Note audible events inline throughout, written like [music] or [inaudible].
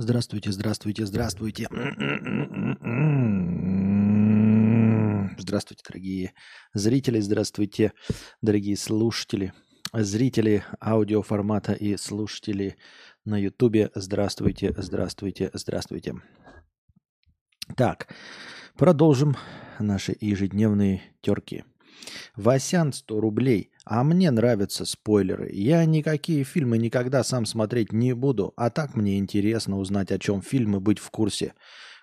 Здравствуйте, здравствуйте, здравствуйте. Здравствуйте, дорогие зрители, здравствуйте, дорогие слушатели, зрители аудиоформата и слушатели на Ютубе. Здравствуйте, здравствуйте, здравствуйте. Так, продолжим наши ежедневные терки. Васян 100 рублей. А мне нравятся спойлеры. Я никакие фильмы никогда сам смотреть не буду. А так мне интересно узнать, о чем фильм и быть в курсе.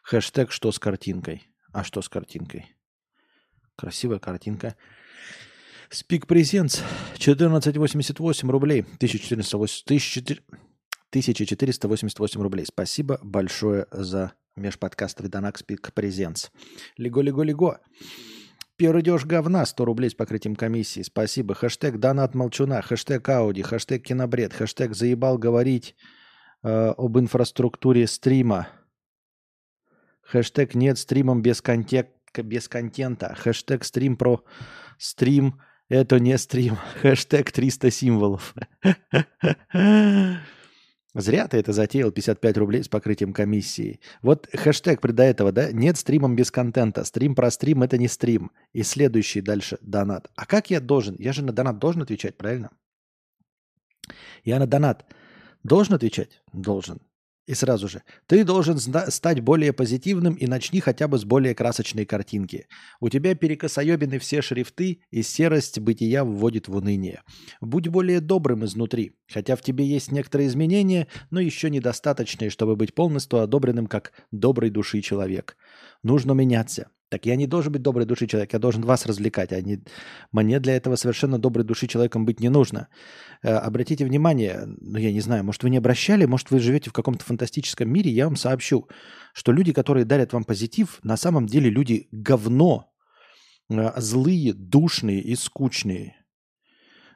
Хэштег «Что с картинкой?» А что с картинкой? Красивая картинка. Спик Презенц 1488 рублей. 1488 рублей. Спасибо большое за межподкастовый донат Спик Презенц. Лего-лего-лего. Пердеж говна 100 рублей с покрытием комиссии. Спасибо. Хэштег донат молчуна, хэштег ауди, хэштег кинобред, хэштег заебал говорить э, об инфраструктуре стрима. Хэштег нет стримом без, контек, без контента. Хэштег стрим про стрим. Это не стрим. [laughs] Хэштег 300 символов. [laughs] Зря ты это затеял, 55 рублей с покрытием комиссии. Вот хэштег до этого, да? Нет стримом без контента. Стрим про стрим – это не стрим. И следующий дальше донат. А как я должен? Я же на донат должен отвечать, правильно? Я на донат должен отвечать? Должен. И сразу же, ты должен стать более позитивным и начни хотя бы с более красочной картинки. У тебя перекосоебены все шрифты, и серость бытия вводит в уныние. Будь более добрым изнутри, хотя в тебе есть некоторые изменения, но еще недостаточные, чтобы быть полностью одобренным как доброй души человек. Нужно меняться. Так я не должен быть доброй души человек, я должен вас развлекать, а не... Мне для этого совершенно доброй души человеком быть не нужно. Э, обратите внимание, ну я не знаю, может вы не обращали, может вы живете в каком-то фантастическом мире, я вам сообщу, что люди, которые дарят вам позитив, на самом деле люди говно, э, злые, душные и скучные.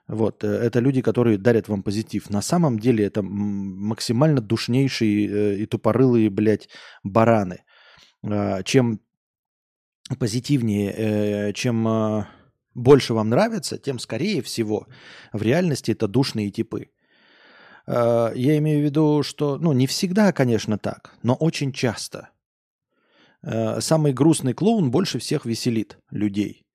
Вот, э, это люди, которые дарят вам позитив. На самом деле это максимально душнейшие и тупорылые, блядь, бараны. Чем позитивнее, э, чем э, больше вам нравится, тем скорее всего в реальности это душные типы. Э, я имею в виду, что, ну, не всегда, конечно, так, но очень часто. Самый грустный клоун больше всех веселит людей.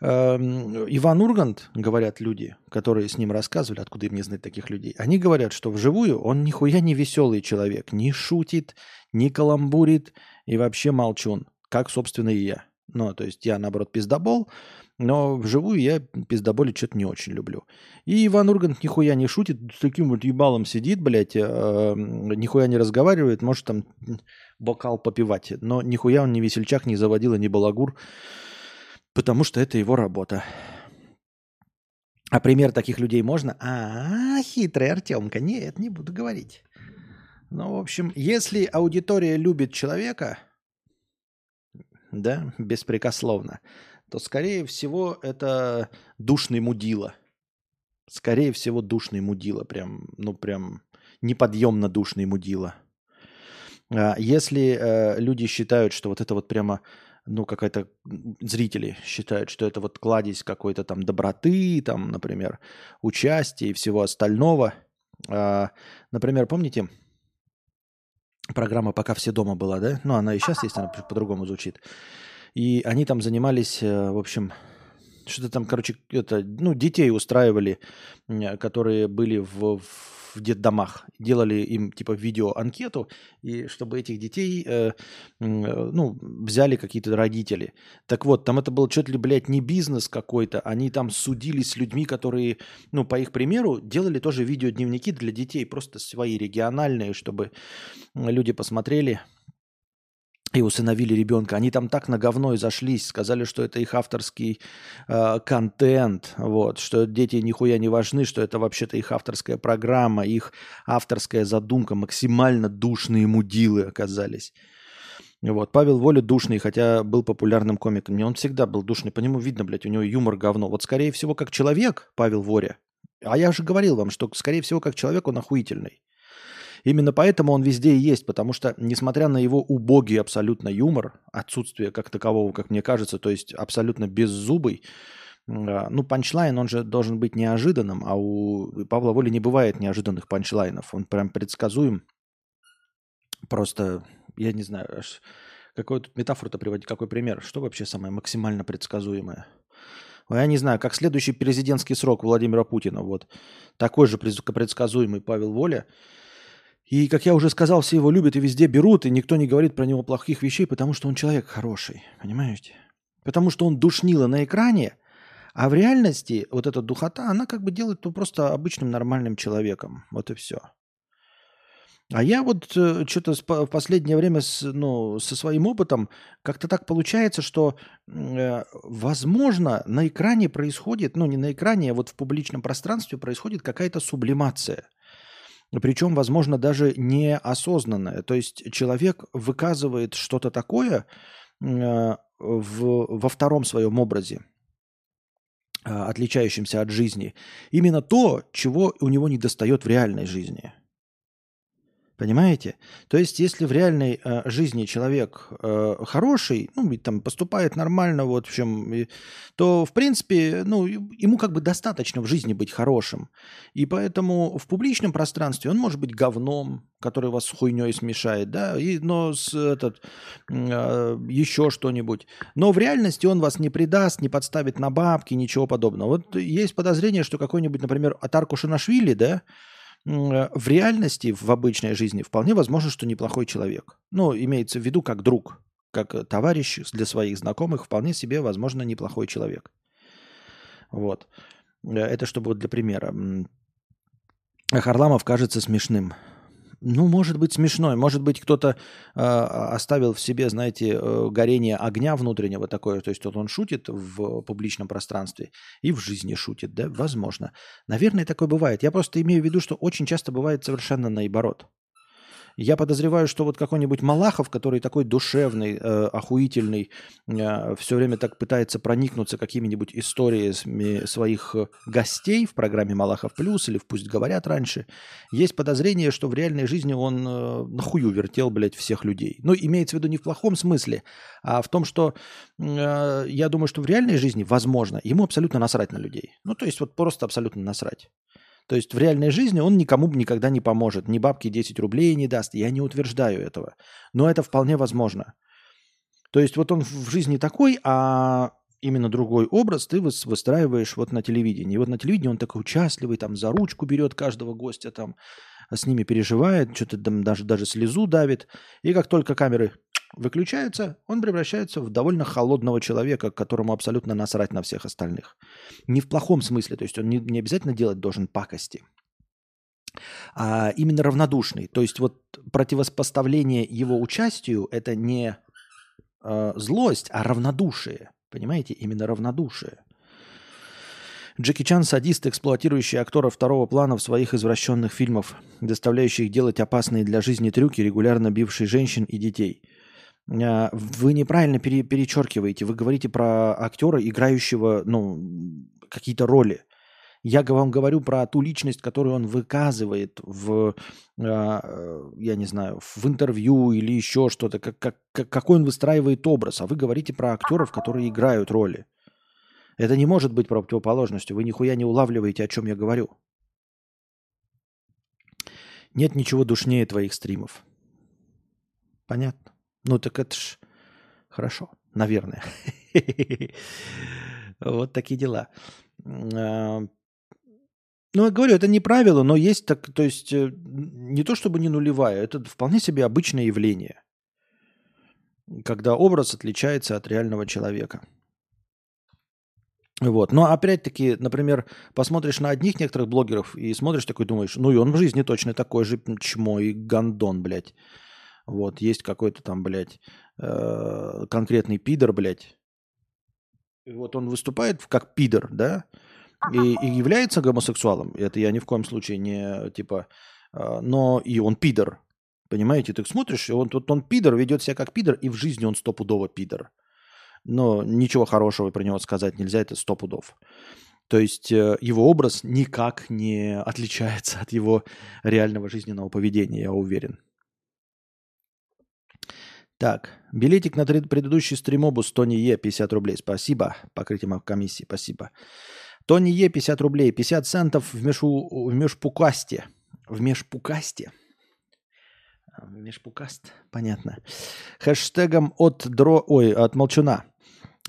Иван Ургант, говорят люди, которые с ним рассказывали, откуда им не знать таких людей, они говорят, что вживую он нихуя не веселый человек, не шутит, не каламбурит и вообще молчун как, собственно, и я. Ну, то есть я, наоборот, пиздобол, но вживую я пиздоболить что-то не очень люблю. И Иван Ургант нихуя не шутит, с таким вот ебалом сидит, блядь, э, нихуя не разговаривает, может там бокал попивать, но нихуя он не весельчак, не заводил, не балагур, потому что это его работа. А пример таких людей можно? А, хитрый Артемка. Нет, не буду говорить. Ну, в общем, если аудитория любит человека, да, беспрекословно, то, скорее всего, это душный мудила. Скорее всего, душный мудила. Прям, ну, прям неподъемно душный мудила. А если э, люди считают, что вот это вот прямо, ну, какая-то... Зрители считают, что это вот кладезь какой-то там доброты, там, например, участия и всего остального. Э, например, помните, программа «Пока все дома» была, да? Ну, она и сейчас есть, она по-другому звучит. И они там занимались, э, в общем, что-то там, короче, это, ну, детей устраивали, которые были в, в детдомах. Делали им, типа, видео-анкету, и чтобы этих детей, э, э, ну, взяли какие-то родители. Так вот, там это был что-то ли, блядь, не бизнес какой-то. Они там судились с людьми, которые, ну, по их примеру, делали тоже видеодневники для детей, просто свои региональные, чтобы люди посмотрели, и усыновили ребенка. Они там так на говно и зашлись, сказали, что это их авторский э, контент, вот, что дети нихуя не важны, что это вообще-то их авторская программа, их авторская задумка, максимально душные мудилы оказались. Вот. Павел Воля душный, хотя был популярным комиком. Мне он всегда был душный. По нему видно, блядь, у него юмор говно. Вот, скорее всего, как человек, Павел Воря. А я же говорил вам, что, скорее всего, как человек он охуительный. Именно поэтому он везде и есть, потому что, несмотря на его убогий абсолютно юмор, отсутствие как такового, как мне кажется, то есть абсолютно беззубый, а, ну, панчлайн, он же должен быть неожиданным, а у Павла Воли не бывает неожиданных панчлайнов. Он прям предсказуем Просто, я не знаю, аж какую тут метафору-то приводить, какой пример? Что вообще самое максимально предсказуемое? Я не знаю, как следующий президентский срок Владимира Путина. Вот такой же предсказуемый Павел Воля. И, как я уже сказал, все его любят и везде берут, и никто не говорит про него плохих вещей, потому что он человек хороший, понимаете? Потому что он душнило на экране, а в реальности вот эта духота, она как бы делает его просто обычным нормальным человеком. Вот и все. А я вот э, что-то в последнее время с, ну, со своим опытом как-то так получается, что, э, возможно, на экране происходит, ну не на экране, а вот в публичном пространстве происходит какая-то сублимация. Причем, возможно, даже неосознанная. То есть человек выказывает что-то такое э, в, во втором своем образе, э, отличающемся от жизни. Именно то, чего у него не достает в реальной жизни – Понимаете? То есть, если в реальной э, жизни человек э, хороший, ну, ведь там поступает нормально, вот в чем, и, то, в принципе, ну, ему как бы достаточно в жизни быть хорошим. И поэтому в публичном пространстве он может быть говном, который вас с хуйней смешает, да, и, но с этот, э, еще что-нибудь. Но в реальности он вас не предаст, не подставит на бабки, ничего подобного. Вот есть подозрение, что какой-нибудь, например, Атар Кушанашвили, да, в реальности, в обычной жизни, вполне возможно, что неплохой человек. Ну, имеется в виду как друг, как товарищ для своих знакомых, вполне себе, возможно, неплохой человек. Вот. Э, это чтобы вот для примера. Харламов кажется смешным ну, может быть, смешной. Может быть, кто-то э, оставил в себе, знаете, э, горение огня внутреннего такое. То есть вот он шутит в публичном пространстве и в жизни шутит, да? Возможно. Наверное, такое бывает. Я просто имею в виду, что очень часто бывает совершенно наоборот. Я подозреваю, что вот какой-нибудь Малахов, который такой душевный, э, охуительный, э, все время так пытается проникнуться какими-нибудь историями своих гостей в программе Малахов Плюс или в Пусть говорят раньше, есть подозрение, что в реальной жизни он э, нахую вертел, блядь, всех людей. Ну, имеется в виду не в плохом смысле, а в том, что э, я думаю, что в реальной жизни, возможно, ему абсолютно насрать на людей. Ну, то есть вот просто абсолютно насрать. То есть в реальной жизни он никому никогда не поможет. Ни бабки 10 рублей не даст. Я не утверждаю этого. Но это вполне возможно. То есть вот он в жизни такой, а именно другой образ ты выстраиваешь вот на телевидении. И вот на телевидении он такой участливый, там за ручку берет каждого гостя, там с ними переживает, что-то там даже, даже слезу давит. И как только камеры выключаются, он превращается в довольно холодного человека, которому абсолютно насрать на всех остальных. Не в плохом смысле, то есть он не, не обязательно делать должен пакости, а именно равнодушный. То есть вот противопоставление его участию – это не э, злость, а равнодушие. Понимаете? Именно равнодушие. Джеки Чан – садист, эксплуатирующий актера второго плана в своих извращенных фильмах, заставляющий их делать опасные для жизни трюки, регулярно бивший женщин и детей – вы неправильно пере, перечеркиваете. Вы говорите про актера, играющего ну, какие-то роли. Я вам говорю про ту личность, которую он выказывает в, а, я не знаю, в интервью или еще что-то, как, как, какой он выстраивает образ. А вы говорите про актеров, которые играют роли. Это не может быть противоположностью. Вы нихуя не улавливаете, о чем я говорю. Нет ничего душнее твоих стримов. Понятно? Ну так это ж хорошо, наверное. [laughs] Вот такие дела. А, ну, я говорю, это не правило, но есть так, то есть э, не то чтобы не нулевая, это вполне себе обычное явление, когда образ отличается от реального человека. Вот. Но опять-таки, например, посмотришь на одних некоторых блогеров и смотришь такой, думаешь, ну и он в жизни точно такой же чмо и гандон, блядь. Вот, есть какой-то там, блядь, э, конкретный пидор, блядь. И вот он выступает как пидор, да, и, и является гомосексуалом. Это я ни в коем случае не, типа, э, но и он пидор. Понимаете, ты смотришь, и он, вот он пидор, ведет себя как пидор, и в жизни он стопудово пидор. Но ничего хорошего про него сказать нельзя, это сто пудов. То есть э, его образ никак не отличается от его реального жизненного поведения, я уверен. Так, билетик на предыдущий стримобус Тони Е 50 рублей. Спасибо. Покрытие комиссии. Спасибо. Тони Е 50 рублей. 50 центов в, межу, в межпукасте. В межпукасте. Межпукаст, понятно. Хэштегом от дро... Ой, от молчуна.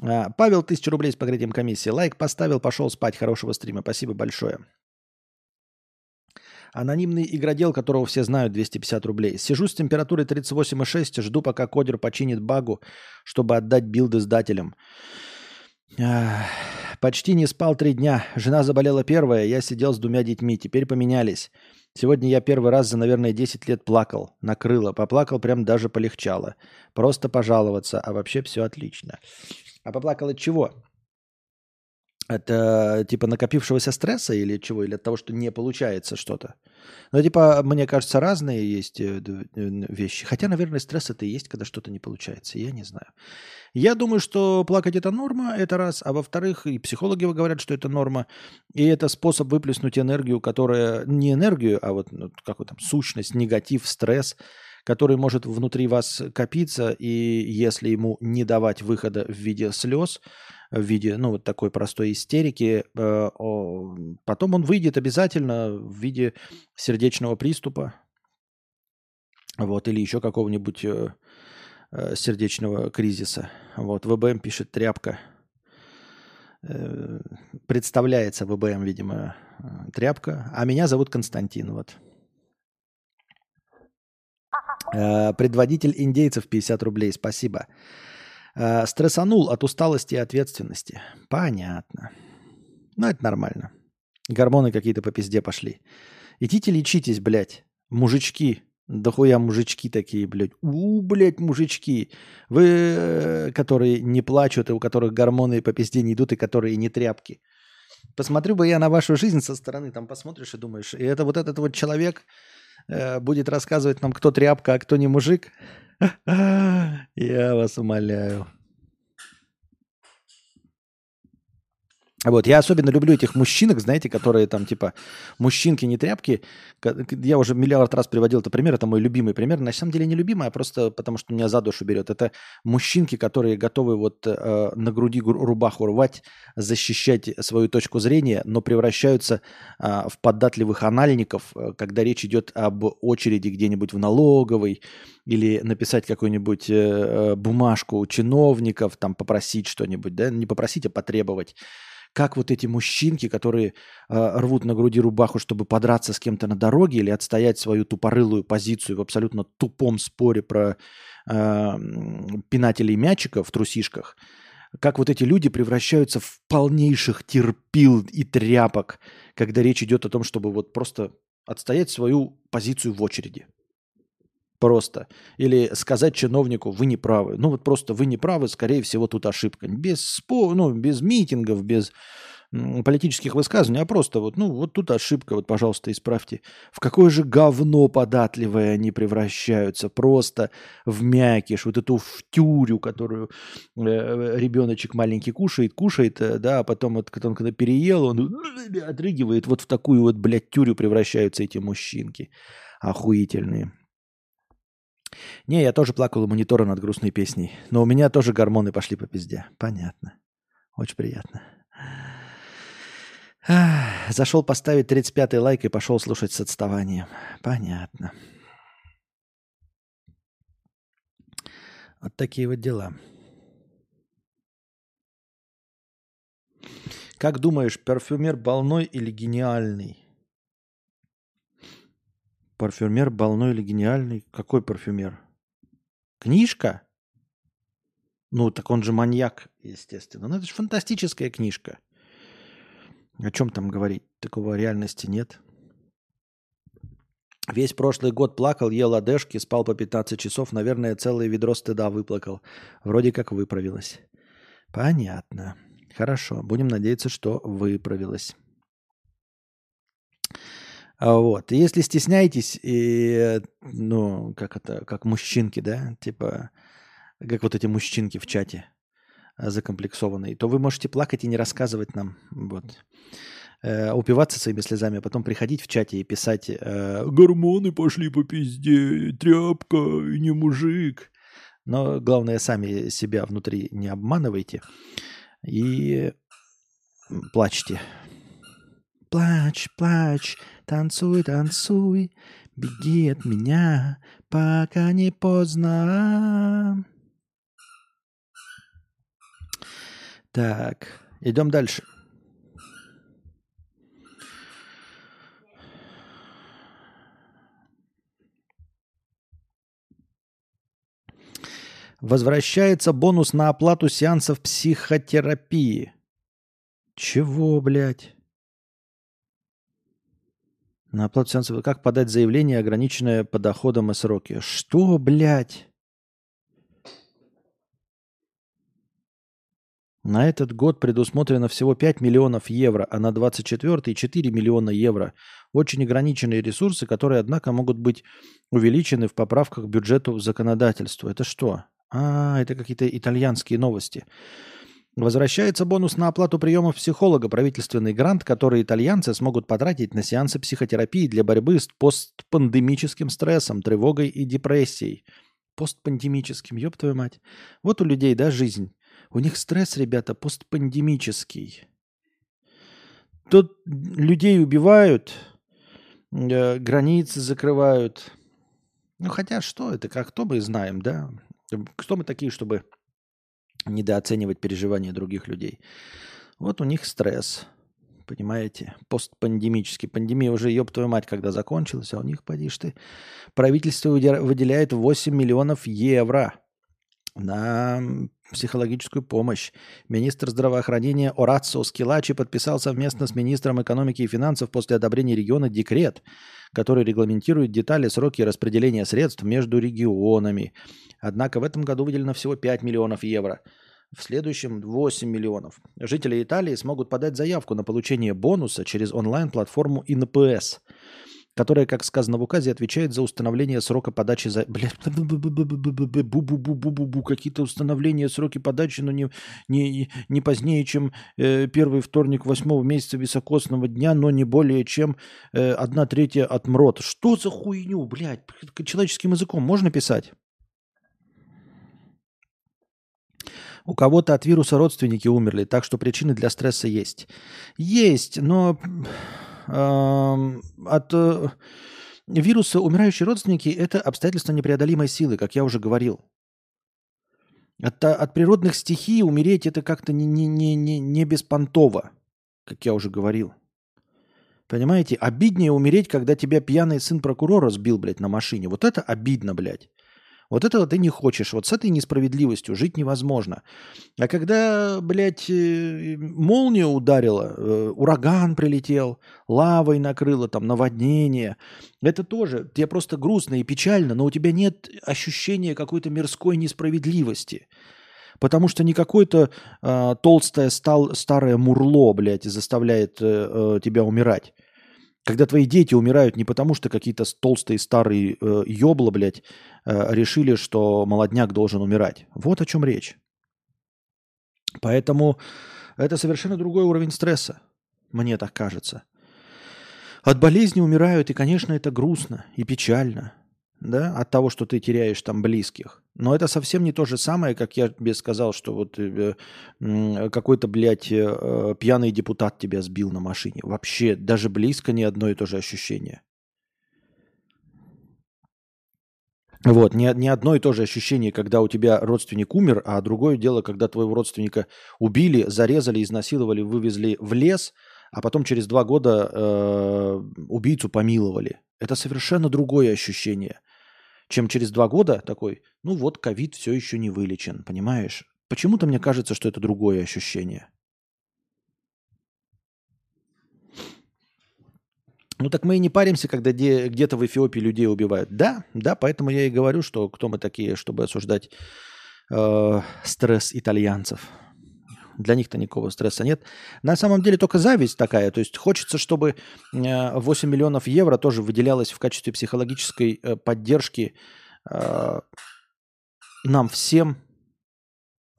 А, Павел, тысячу рублей с покрытием комиссии. Лайк поставил, пошел спать. Хорошего стрима. Спасибо большое. Анонимный игродел, которого все знают, 250 рублей. Сижу с температурой 38,6, жду, пока кодер починит багу, чтобы отдать билд издателям. Почти не спал три дня. Жена заболела первая, я сидел с двумя детьми. Теперь поменялись. Сегодня я первый раз за, наверное, 10 лет плакал. Накрыло. Поплакал, прям даже полегчало. Просто пожаловаться, а вообще все отлично. А поплакал от чего? От э, типа накопившегося стресса или чего? Или от того, что не получается что-то? Ну, типа, мне кажется, разные есть э, вещи. Хотя, наверное, стресс это и есть, когда что-то не получается. Я не знаю. Я думаю, что плакать это норма, это раз. А во-вторых, и психологи говорят, что это норма. И это способ выплеснуть энергию, которая... Не энергию, а вот ну, какую там сущность, негатив, стресс, который может внутри вас копиться. И если ему не давать выхода в виде слез, в виде, ну, вот такой простой истерики. Э, потом он выйдет обязательно в виде сердечного приступа, вот, или еще какого-нибудь э, э, сердечного кризиса. Вот, ВБМ пишет тряпка. Представляется ВБМ, видимо, тряпка. А меня зовут Константин, вот. Предводитель индейцев 50 рублей, спасибо. Э, стрессанул от усталости и ответственности. Понятно. Ну, это нормально. Гормоны какие-то по пизде пошли. Идите лечитесь, блядь. Мужички. Да хуя мужички такие, блядь. У, блядь, мужички. Вы, э, которые не плачут, и у которых гормоны по пизде не идут, и которые не тряпки. Посмотрю бы я на вашу жизнь со стороны, там посмотришь и думаешь, и это вот этот вот человек э, будет рассказывать нам, кто тряпка, а кто не мужик. [laughs] Я вас умоляю. Вот, я особенно люблю этих мужчинок, знаете, которые там типа мужчинки не тряпки. Я уже миллиард раз приводил это пример, это мой любимый пример. На самом деле не любимый, а просто потому что меня за душу берет. Это мужчинки, которые готовы вот э, на груди рубаху рвать, защищать свою точку зрения, но превращаются э, в податливых анальников, э, когда речь идет об очереди где-нибудь в налоговой или написать какую-нибудь э, э бумажку чиновников, там попросить что-нибудь, да, не попросить, а потребовать как вот эти мужчинки, которые э, рвут на груди рубаху, чтобы подраться с кем-то на дороге или отстоять свою тупорылую позицию в абсолютно тупом споре про э, пинателей мячиков в трусишках, как вот эти люди превращаются в полнейших терпил и тряпок, когда речь идет о том, чтобы вот просто отстоять свою позицию в очереди. Просто. Или сказать чиновнику, вы не правы. Ну вот просто вы не правы, скорее всего, тут ошибка. Без, спо, ну, без митингов, без политических высказываний, а просто вот, ну, вот тут ошибка, вот, пожалуйста, исправьте. В какое же говно податливое они превращаются, просто в мякиш, вот эту втюрю, которую э, ребеночек маленький кушает, кушает, э, да, а потом вот, он когда переел, он отрыгивает, вот в такую вот, блядь, тюрю превращаются эти мужчинки охуительные. Не, я тоже плакал у монитора над грустной песней. Но у меня тоже гормоны пошли по пизде. Понятно. Очень приятно. Зашел поставить 35-й лайк и пошел слушать с отставанием. Понятно. Вот такие вот дела. Как думаешь, парфюмер больной или гениальный? Парфюмер больной или гениальный? Какой парфюмер? Книжка? Ну, так он же маньяк, естественно. Ну, это же фантастическая книжка. О чем там говорить? Такого реальности нет. Весь прошлый год плакал, ел одежки, спал по 15 часов. Наверное, целое ведро стыда выплакал. Вроде как выправилась. Понятно. Хорошо. Будем надеяться, что выправилась. А вот. Если стесняетесь, и, ну, как это, как мужчинки, да, типа, как вот эти мужчинки в чате а, закомплексованные, то вы можете плакать и не рассказывать нам, вот, э, упиваться своими слезами, а потом приходить в чате и писать э, «Гормоны пошли по пизде, тряпка, не мужик». Но главное, сами себя внутри не обманывайте и плачьте. Плачь, плачь, танцуй, танцуй, беги от меня, пока не поздно. Так, идем дальше. Возвращается бонус на оплату сеансов психотерапии. Чего, блядь? На оплату сеансов. Как подать заявление, ограниченное по доходам и сроки? Что, блядь? На этот год предусмотрено всего 5 миллионов евро, а на 24 4 миллиона евро. Очень ограниченные ресурсы, которые, однако, могут быть увеличены в поправках к бюджету законодательства. Это что? А, это какие-то итальянские новости. Возвращается бонус на оплату приемов психолога, правительственный грант, который итальянцы смогут потратить на сеансы психотерапии для борьбы с постпандемическим стрессом, тревогой и депрессией. Постпандемическим, ёб твою мать. Вот у людей, да, жизнь. У них стресс, ребята, постпандемический. Тут людей убивают, э, границы закрывают. Ну, хотя что это, как то мы знаем, да? Кто мы такие, чтобы недооценивать переживания других людей? Вот у них стресс, понимаете, постпандемический. Пандемия уже, ёб твою мать, когда закончилась, а у них, подишь ты, правительство выделяет 8 миллионов евро на психологическую помощь. Министр здравоохранения Орацио Скилачи подписал совместно с министром экономики и финансов после одобрения региона декрет, который регламентирует детали, сроки распределения средств между регионами. Однако в этом году выделено всего 5 миллионов евро. В следующем 8 миллионов. Жители Италии смогут подать заявку на получение бонуса через онлайн-платформу ИНПС – которая, как сказано в указе, отвечает за установление срока подачи за... Блядь, какие-то установления сроки подачи, но не, не, не позднее, чем э, первый вторник восьмого месяца високосного дня, но не более, чем э, одна третья от МРОТ. Что за хуйню, блядь? Человеческим языком можно писать? У кого-то от вируса родственники умерли, так что причины для стресса есть. Есть, но от э, вируса умирающие родственники – это обстоятельство непреодолимой силы, как я уже говорил. От, от природных стихий умереть – это как-то не, не, не, не, не беспонтово, как я уже говорил. Понимаете? Обиднее умереть, когда тебя пьяный сын прокурора сбил, блядь, на машине. Вот это обидно, блядь. Вот этого ты не хочешь. Вот с этой несправедливостью жить невозможно. А когда, блядь, э, молния ударила, э, ураган прилетел, лавой накрыло, там, наводнение, это тоже, тебе просто грустно и печально, но у тебя нет ощущения какой-то мирской несправедливости. Потому что не какое-то э, толстое стал, старое мурло, блядь, заставляет э, э, тебя умирать. Когда твои дети умирают не потому, что какие-то толстые старые э, ёбла, блядь, э, решили, что молодняк должен умирать. Вот о чем речь. Поэтому это совершенно другой уровень стресса, мне так кажется. От болезни умирают, и, конечно, это грустно и печально да, от того, что ты теряешь там близких. Но это совсем не то же самое, как я тебе сказал, что вот э, какой-то, блядь, э, пьяный депутат тебя сбил на машине. Вообще, даже близко не одно и то же ощущение. Вот, не, не одно и то же ощущение, когда у тебя родственник умер, а другое дело, когда твоего родственника убили, зарезали, изнасиловали, вывезли в лес, а потом через два года э, убийцу помиловали. Это совершенно другое ощущение чем через два года такой, ну вот, ковид все еще не вылечен, понимаешь? Почему-то мне кажется, что это другое ощущение. Ну так мы и не паримся, когда где- где-то в Эфиопии людей убивают. Да, да, поэтому я и говорю, что кто мы такие, чтобы осуждать э, стресс итальянцев. Для них-то никакого стресса нет. На самом деле только зависть такая. То есть хочется, чтобы 8 э, миллионов евро тоже выделялось в качестве психологической э, поддержки э, нам всем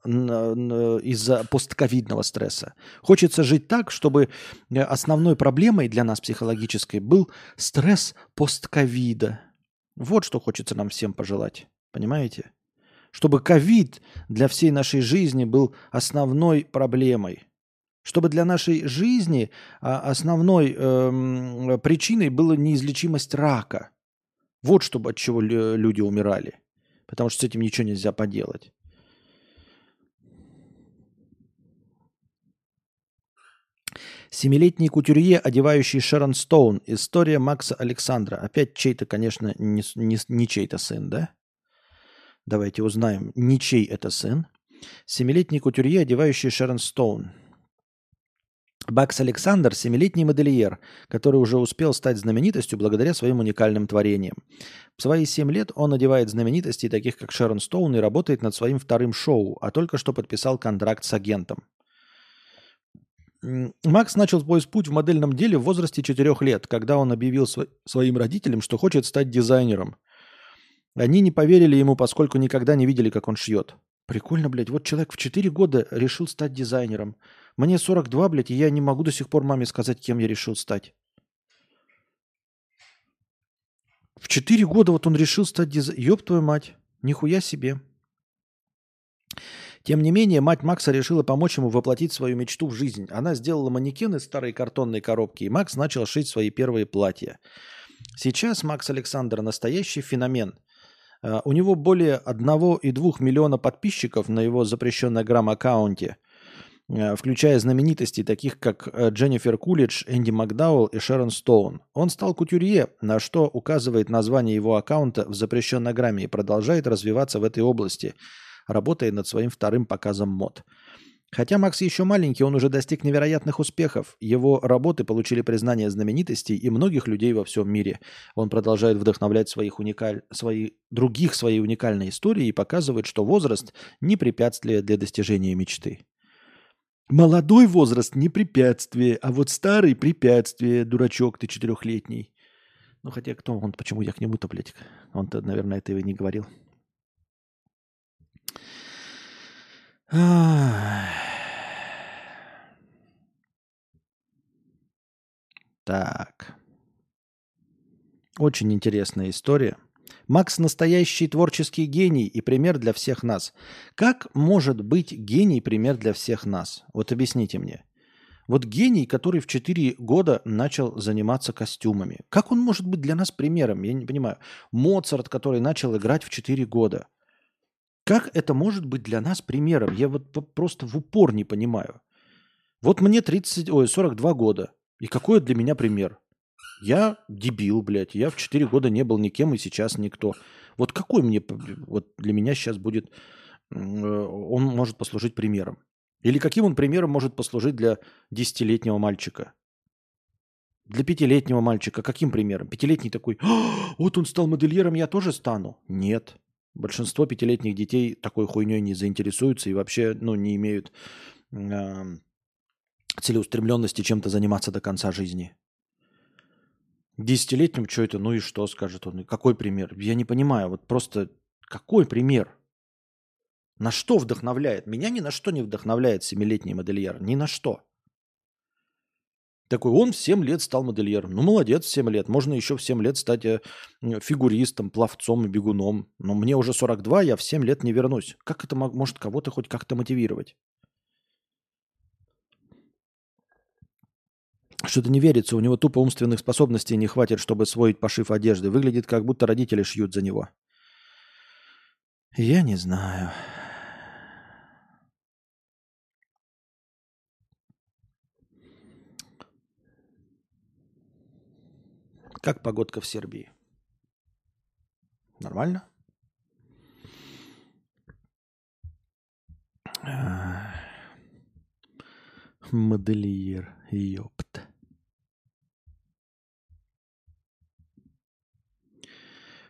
из-за постковидного стресса. Хочется жить так, чтобы основной проблемой для нас психологической был стресс постковида. Вот что хочется нам всем пожелать. Понимаете? Чтобы ковид для всей нашей жизни был основной проблемой. Чтобы для нашей жизни а, основной э, причиной была неизлечимость рака. Вот чтобы от чего люди умирали. Потому что с этим ничего нельзя поделать. Семилетний кутюрье, одевающий Шерон Стоун. История Макса Александра. Опять чей-то, конечно, не, не, не чей-то сын, да? Давайте узнаем, не чей это сын. Семилетний кутюрье, одевающий Шерон Стоун. Бакс Александр – семилетний модельер, который уже успел стать знаменитостью благодаря своим уникальным творениям. В свои семь лет он одевает знаменитостей, таких как Шерон Стоун, и работает над своим вторым шоу, а только что подписал контракт с агентом. Макс начал свой путь в модельном деле в возрасте 4 лет, когда он объявил сво- своим родителям, что хочет стать дизайнером. Они не поверили ему, поскольку никогда не видели, как он шьет. Прикольно, блядь. Вот человек в 4 года решил стать дизайнером. Мне 42, блядь, и я не могу до сих пор маме сказать, кем я решил стать. В 4 года вот он решил стать дизайнером. Ёб твою мать. Нихуя себе. Тем не менее, мать Макса решила помочь ему воплотить свою мечту в жизнь. Она сделала манекен из старой картонной коробки, и Макс начал шить свои первые платья. Сейчас Макс Александр настоящий феномен. А, у него более 1,2 миллиона подписчиков на его запрещенном грамм-аккаунте, а, включая знаменитости, таких как э, Дженнифер Кулидж, Энди Макдауэлл и Шерон Стоун. Он стал кутюрье, на что указывает название его аккаунта в запрещенной грамме и продолжает развиваться в этой области – работая над своим вторым показом мод. Хотя Макс еще маленький, он уже достиг невероятных успехов. Его работы получили признание знаменитостей и многих людей во всем мире. Он продолжает вдохновлять своих уникаль... свои... других своей уникальной историей и показывает, что возраст не препятствие для достижения мечты. Молодой возраст не препятствие, а вот старый препятствие, дурачок ты четырехлетний. Ну хотя кто он, почему я к нему-то, блядь, он-то, наверное, этого и не говорил. Так. Очень интересная история. Макс настоящий творческий гений и пример для всех нас. Как может быть гений пример для всех нас? Вот объясните мне. Вот гений, который в 4 года начал заниматься костюмами. Как он может быть для нас примером? Я не понимаю. Моцарт, который начал играть в 4 года. Как это может быть для нас примером? Я вот просто в упор не понимаю. Вот мне 30, ой, 42 года. И какой для меня пример? Я дебил, блядь. Я в 4 года не был никем и сейчас никто. Вот какой мне, вот для меня сейчас будет, э, он может послужить примером? Или каким он примером может послужить для десятилетнего мальчика? Для пятилетнего мальчика каким примером? Пятилетний такой, «А, вот он стал модельером, я тоже стану. Нет. Большинство пятилетних детей такой хуйней не заинтересуются и вообще ну, не имеют э, целеустремленности чем-то заниматься до конца жизни. Десятилетним что это? Ну и что, скажет он. Какой пример? Я не понимаю. Вот просто какой пример? На что вдохновляет? Меня ни на что не вдохновляет семилетний модельер. Ни на что. Такой, он в 7 лет стал модельером. Ну, молодец, в 7 лет. Можно еще в 7 лет стать э, фигуристом, пловцом и бегуном. Но мне уже 42, я в 7 лет не вернусь. Как это может кого-то хоть как-то мотивировать? Что-то не верится, у него тупо умственных способностей не хватит, чтобы освоить пошив одежды. Выглядит, как будто родители шьют за него. Я не знаю. Как погодка в Сербии? Нормально? Модельер, ёпт.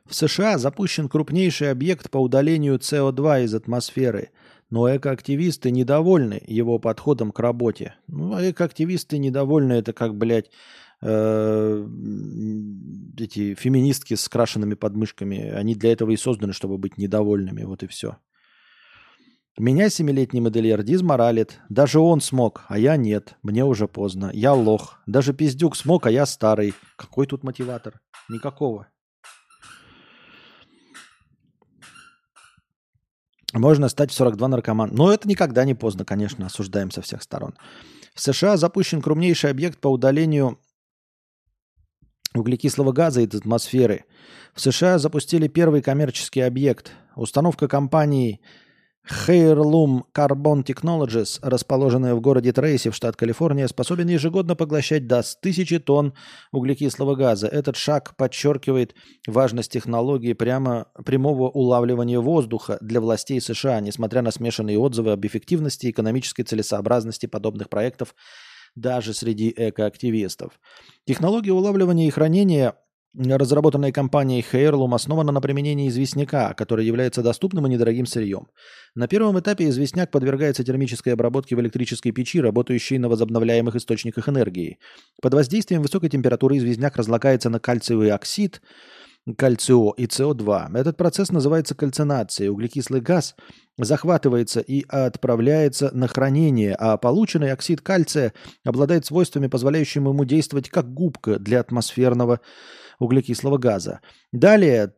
В США запущен крупнейший объект по удалению СО2 из атмосферы, но экоактивисты недовольны его подходом к работе. Ну, а экоактивисты недовольны, это как, блядь, э, эти феминистки с крашенными подмышками, они для этого и созданы, чтобы быть недовольными, вот и все. Меня семилетний модельер дизморалит. Даже он смог, а я нет. Мне уже поздно. Я лох. Даже пиздюк смог, а я старый. Какой тут мотиватор? Никакого. Можно стать в 42 наркоман. Но это никогда не поздно, конечно, осуждаем со всех сторон. В США запущен крупнейший объект по удалению углекислого газа из атмосферы. В США запустили первый коммерческий объект. Установка компании Heirloom Carbon Technologies, расположенная в городе Трейси в штат Калифорния, способен ежегодно поглощать до 1000 тонн углекислого газа. Этот шаг подчеркивает важность технологии прямо, прямого улавливания воздуха для властей США, несмотря на смешанные отзывы об эффективности и экономической целесообразности подобных проектов даже среди экоактивистов. Технология улавливания и хранения разработанная компанией Heirloom, основана на применении известняка, который является доступным и недорогим сырьем. На первом этапе известняк подвергается термической обработке в электрической печи, работающей на возобновляемых источниках энергии. Под воздействием высокой температуры известняк разлагается на кальциевый оксид, кальцио и СО2. Этот процесс называется кальцинацией. Углекислый газ захватывается и отправляется на хранение, а полученный оксид кальция обладает свойствами, позволяющими ему действовать как губка для атмосферного углекислого газа. Далее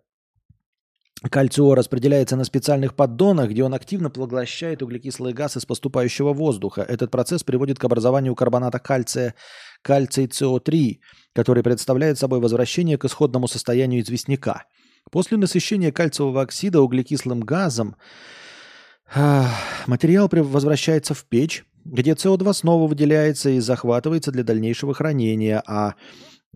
Кальцио распределяется на специальных поддонах, где он активно поглощает углекислый газ из поступающего воздуха. Этот процесс приводит к образованию карбоната кальция кальций СО3, который представляет собой возвращение к исходному состоянию известняка. После насыщения кальциевого оксида углекислым газом материал возвращается в печь, где СО2 снова выделяется и захватывается для дальнейшего хранения, а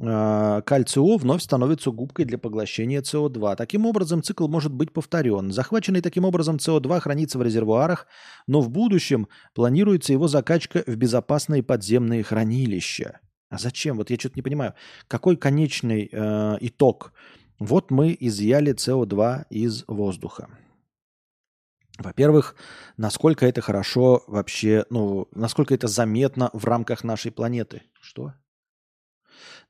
а, кальцио вновь становится губкой для поглощения СО2. Таким образом, цикл может быть повторен. Захваченный таким образом СО2 хранится в резервуарах, но в будущем планируется его закачка в безопасные подземные хранилища. А зачем? Вот я что-то не понимаю. Какой конечный э, итог? Вот мы изъяли СО2 из воздуха. Во-первых, насколько это хорошо вообще, ну, насколько это заметно в рамках нашей планеты. Что?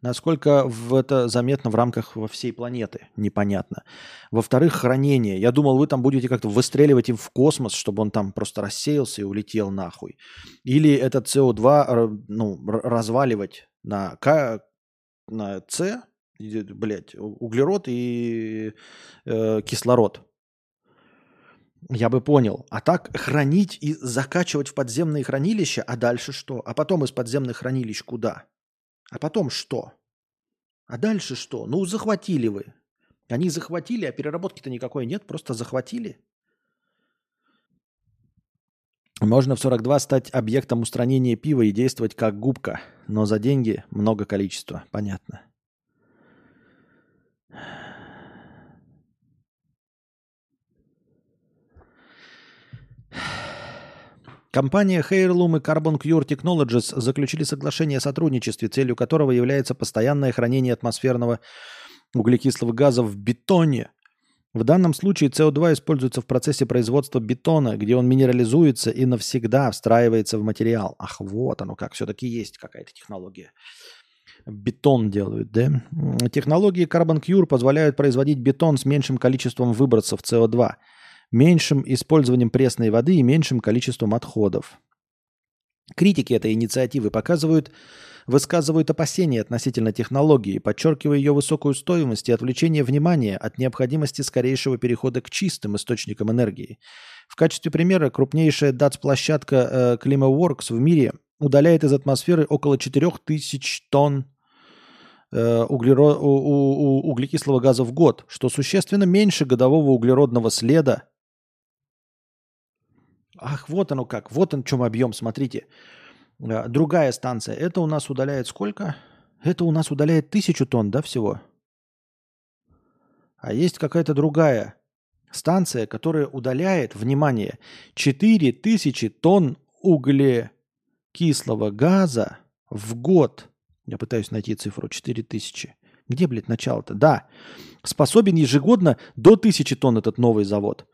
Насколько в это заметно в рамках во всей планеты, непонятно. Во-вторых, хранение. Я думал, вы там будете как-то выстреливать им в космос, чтобы он там просто рассеялся и улетел нахуй. Или этот СО2 ну, разваливать на, К, на С, блядь, углерод и э, кислород. Я бы понял. А так хранить и закачивать в подземные хранилища, а дальше что? А потом из подземных хранилищ куда? А потом что? А дальше что? Ну, захватили вы. Они захватили, а переработки-то никакой нет, просто захватили. Можно в 42 стать объектом устранения пива и действовать как губка, но за деньги много количества, понятно. Компания Heirloom и Carbon Cure Technologies заключили соглашение о сотрудничестве, целью которого является постоянное хранение атмосферного углекислого газа в бетоне. В данном случае СО2 используется в процессе производства бетона, где он минерализуется и навсегда встраивается в материал. Ах, вот оно как, все-таки есть какая-то технология. Бетон делают, да? Технологии Carbon Cure позволяют производить бетон с меньшим количеством выбросов СО2 – меньшим использованием пресной воды и меньшим количеством отходов. Критики этой инициативы показывают, высказывают опасения относительно технологии, подчеркивая ее высокую стоимость и отвлечение внимания от необходимости скорейшего перехода к чистым источникам энергии. В качестве примера крупнейшая DATS-площадка э, ClimaWorks в мире удаляет из атмосферы около 4000 тонн э, углеро... углекислого газа в год, что существенно меньше годового углеродного следа Ах, вот оно как, вот он в чем объем, смотрите. Э, другая станция, это у нас удаляет сколько? Это у нас удаляет тысячу тонн, да, всего? А есть какая-то другая станция, которая удаляет, внимание, 4000 тонн углекислого газа в год. Я пытаюсь найти цифру 4000. Где, блядь, начало-то? Да. Способен ежегодно до 1000 тонн этот новый завод.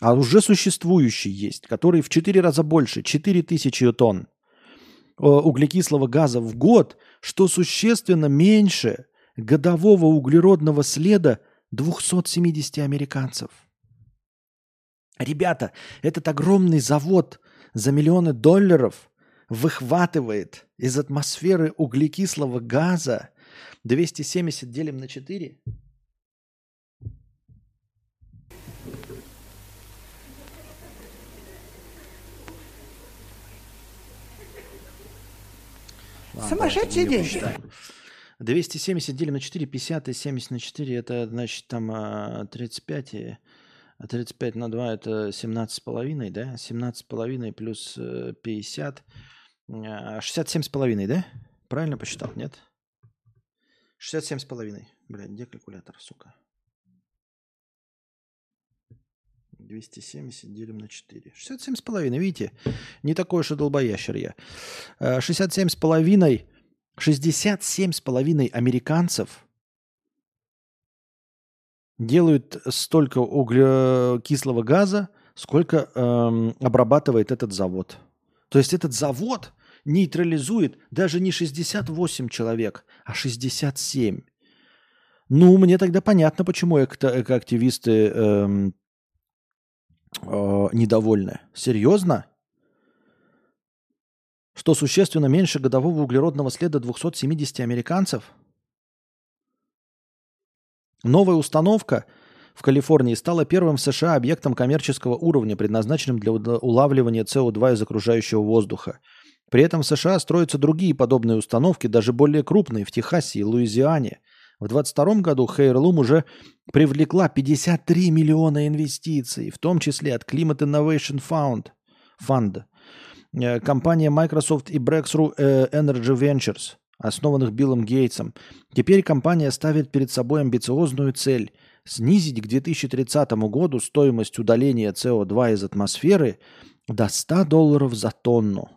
А уже существующий есть, который в 4 раза больше, 4000 тонн э, углекислого газа в год, что существенно меньше годового углеродного следа 270 американцев. Ребята, этот огромный завод за миллионы долларов выхватывает из атмосферы углекислого газа 270 делим на 4 – Сумасшедший деньги. 270 делим на 4, 50 и 70 на 4, это значит там 35, и 35 на 2 это 17,5, да? 17,5 плюс 50, 67,5, да? Правильно посчитал, нет? 67,5. Блядь, где калькулятор, сука? 270 делим на 4. 67,5, видите? Не такой уж и долбоящер я. 67,5 67,5 американцев делают столько углекислого газа, сколько эм, обрабатывает этот завод. То есть этот завод нейтрализует даже не 68 человек, а 67. Ну, мне тогда понятно, почему экоактивисты эм, э, недовольны. Серьезно? что существенно меньше годового углеродного следа 270 американцев? Новая установка в Калифорнии стала первым в США объектом коммерческого уровня, предназначенным для улавливания СО2 из окружающего воздуха. При этом в США строятся другие подобные установки, даже более крупные, в Техасе и Луизиане. В 2022 году Хейрлум уже привлекла 53 миллиона инвестиций, в том числе от Climate Innovation Fund, Fund Э, компания Microsoft и Breakthrough э, Energy Ventures, основанных Биллом Гейтсом. Теперь компания ставит перед собой амбициозную цель – снизить к 2030 году стоимость удаления СО2 из атмосферы до 100 долларов за тонну,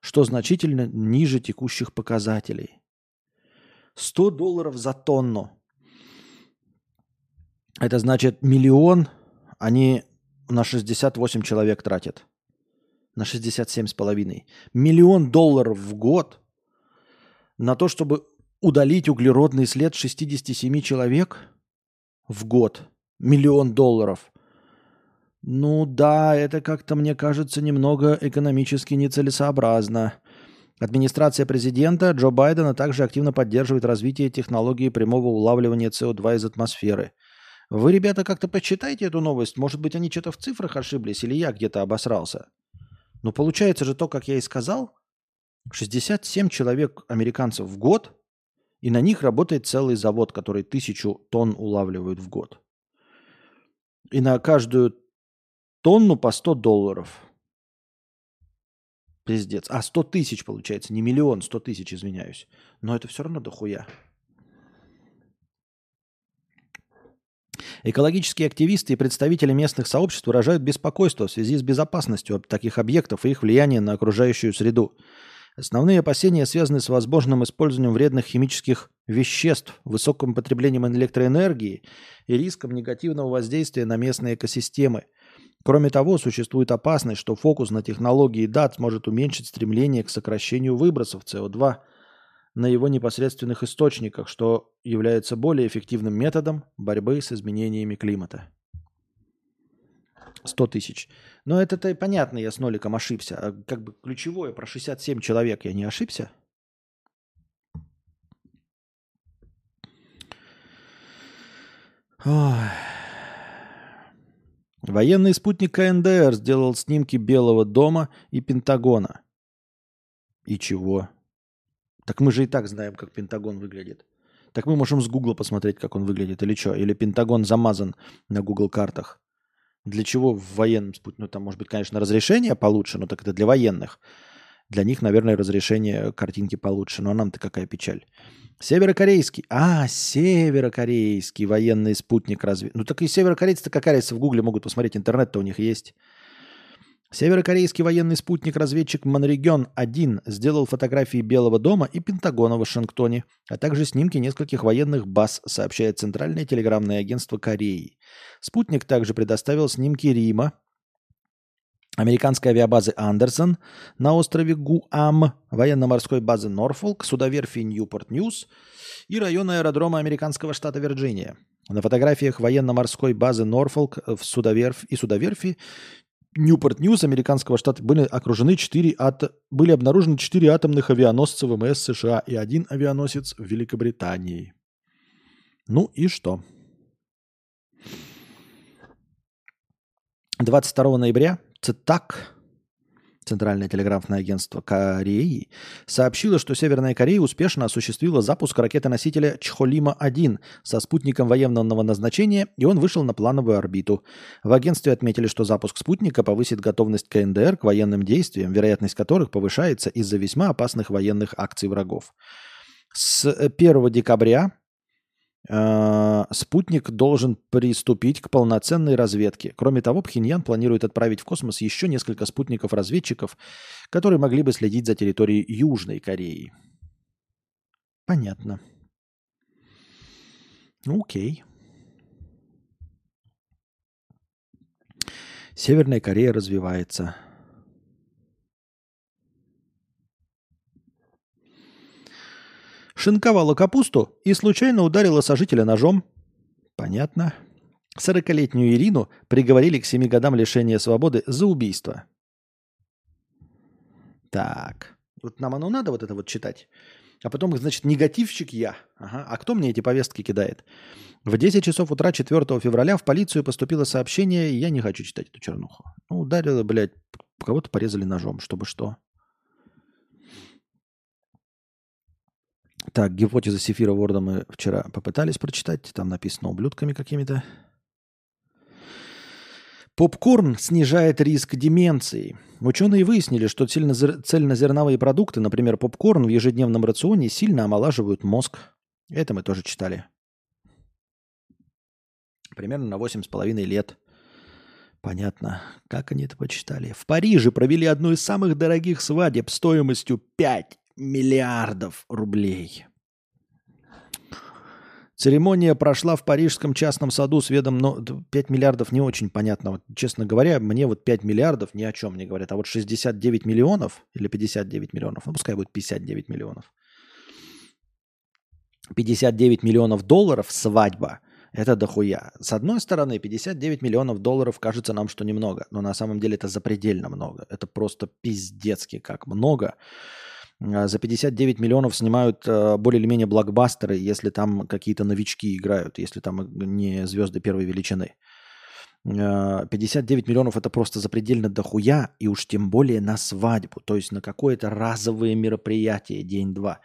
что значительно ниже текущих показателей. 100 долларов за тонну. Это значит миллион они на 68 человек тратят на 67,5. Миллион долларов в год на то, чтобы удалить углеродный след 67 человек в год. Миллион долларов. Ну да, это как-то, мне кажется, немного экономически нецелесообразно. Администрация президента Джо Байдена также активно поддерживает развитие технологии прямого улавливания СО2 из атмосферы. Вы, ребята, как-то почитайте эту новость. Может быть, они что-то в цифрах ошиблись, или я где-то обосрался. Но получается же то, как я и сказал, 67 человек американцев в год, и на них работает целый завод, который тысячу тонн улавливает в год. И на каждую тонну по 100 долларов. Пиздец. А 100 тысяч получается, не миллион, 100 тысяч, извиняюсь. Но это все равно дохуя. Экологические активисты и представители местных сообществ выражают беспокойство в связи с безопасностью таких объектов и их влиянием на окружающую среду. Основные опасения связаны с возможным использованием вредных химических веществ, высоким потреблением электроэнергии и риском негативного воздействия на местные экосистемы. Кроме того, существует опасность, что фокус на технологии дат может уменьшить стремление к сокращению выбросов СО2 на его непосредственных источниках, что является более эффективным методом борьбы с изменениями климата. 100 тысяч. Но это-то и понятно, я с ноликом ошибся. А как бы ключевое про 67 человек я не ошибся? Ой. Военный спутник КНДР сделал снимки Белого дома и Пентагона. И чего? Так мы же и так знаем, как Пентагон выглядит. Так мы можем с Гугла посмотреть, как он выглядит, или что? Или Пентагон замазан на Google картах. Для чего в военном спутнике? Ну, там, может быть, конечно, разрешение получше, но так это для военных. Для них, наверное, разрешение картинки получше. Ну, а нам-то какая печаль. Северокорейский. А, северокорейский военный спутник разве... Ну так и северокорейцы-то какая разница в Гугле могут посмотреть, интернет-то у них есть. Северокорейский военный спутник-разведчик Манрегион-1 сделал фотографии Белого дома и Пентагона в Вашингтоне, а также снимки нескольких военных баз, сообщает Центральное телеграммное агентство Кореи. Спутник также предоставил снимки Рима, американской авиабазы Андерсон на острове Гуам, военно-морской базы Норфолк, судоверфи Ньюпорт Ньюс и района аэродрома американского штата Вирджиния. На фотографиях военно-морской базы Норфолк в судоверфь и судоверфи Ньюпорт Ньюс американского штата были окружены 4 ат... были обнаружены 4 атомных авианосца ВМС США и один авианосец в Великобритании. Ну и что? 22 ноября ЦИТАК Центральное телеграфное агентство Кореи, сообщило, что Северная Корея успешно осуществила запуск ракеты-носителя Чхолима-1 со спутником военного назначения, и он вышел на плановую орбиту. В агентстве отметили, что запуск спутника повысит готовность КНДР к военным действиям, вероятность которых повышается из-за весьма опасных военных акций врагов. С 1 декабря Э, спутник должен приступить к полноценной разведке. Кроме того, Пхеньян планирует отправить в космос еще несколько спутников-разведчиков, которые могли бы следить за территорией Южной Кореи. Понятно. Окей. Северная Корея развивается. Шинковала капусту и случайно ударила сожителя ножом. Понятно. Сорокалетнюю Ирину приговорили к семи годам лишения свободы за убийство. Так. Вот нам оно надо вот это вот читать. А потом, значит, негативщик я. Ага. А кто мне эти повестки кидает? В 10 часов утра 4 февраля в полицию поступило сообщение, я не хочу читать эту чернуху. Ну, ударила, блядь, кого-то порезали ножом, чтобы что. Так, гипотеза Сефира Ворда мы вчера попытались прочитать. Там написано ублюдками какими-то. Попкорн снижает риск деменции. Ученые выяснили, что цельнозерновые продукты, например, попкорн в ежедневном рационе, сильно омолаживают мозг. Это мы тоже читали. Примерно на 8,5 лет. Понятно. Как они это почитали? В Париже провели одну из самых дорогих свадеб стоимостью 5 миллиардов рублей. Церемония прошла в парижском частном саду с видом, но 5 миллиардов не очень понятно. Вот, честно говоря, мне вот 5 миллиардов ни о чем не говорят. А вот 69 миллионов или 59 миллионов, ну пускай будет 59 миллионов. 59 миллионов долларов свадьба – это дохуя. С одной стороны, 59 миллионов долларов кажется нам, что немного, но на самом деле это запредельно много. Это просто пиздецки как много. А, за 59 миллионов снимают а, более или менее блокбастеры, если там какие-то новички играют, если там не звезды первой величины. 59 а, миллионов это просто запредельно дохуя, и уж тем более на свадьбу, то есть на какое-то разовое мероприятие, день-два.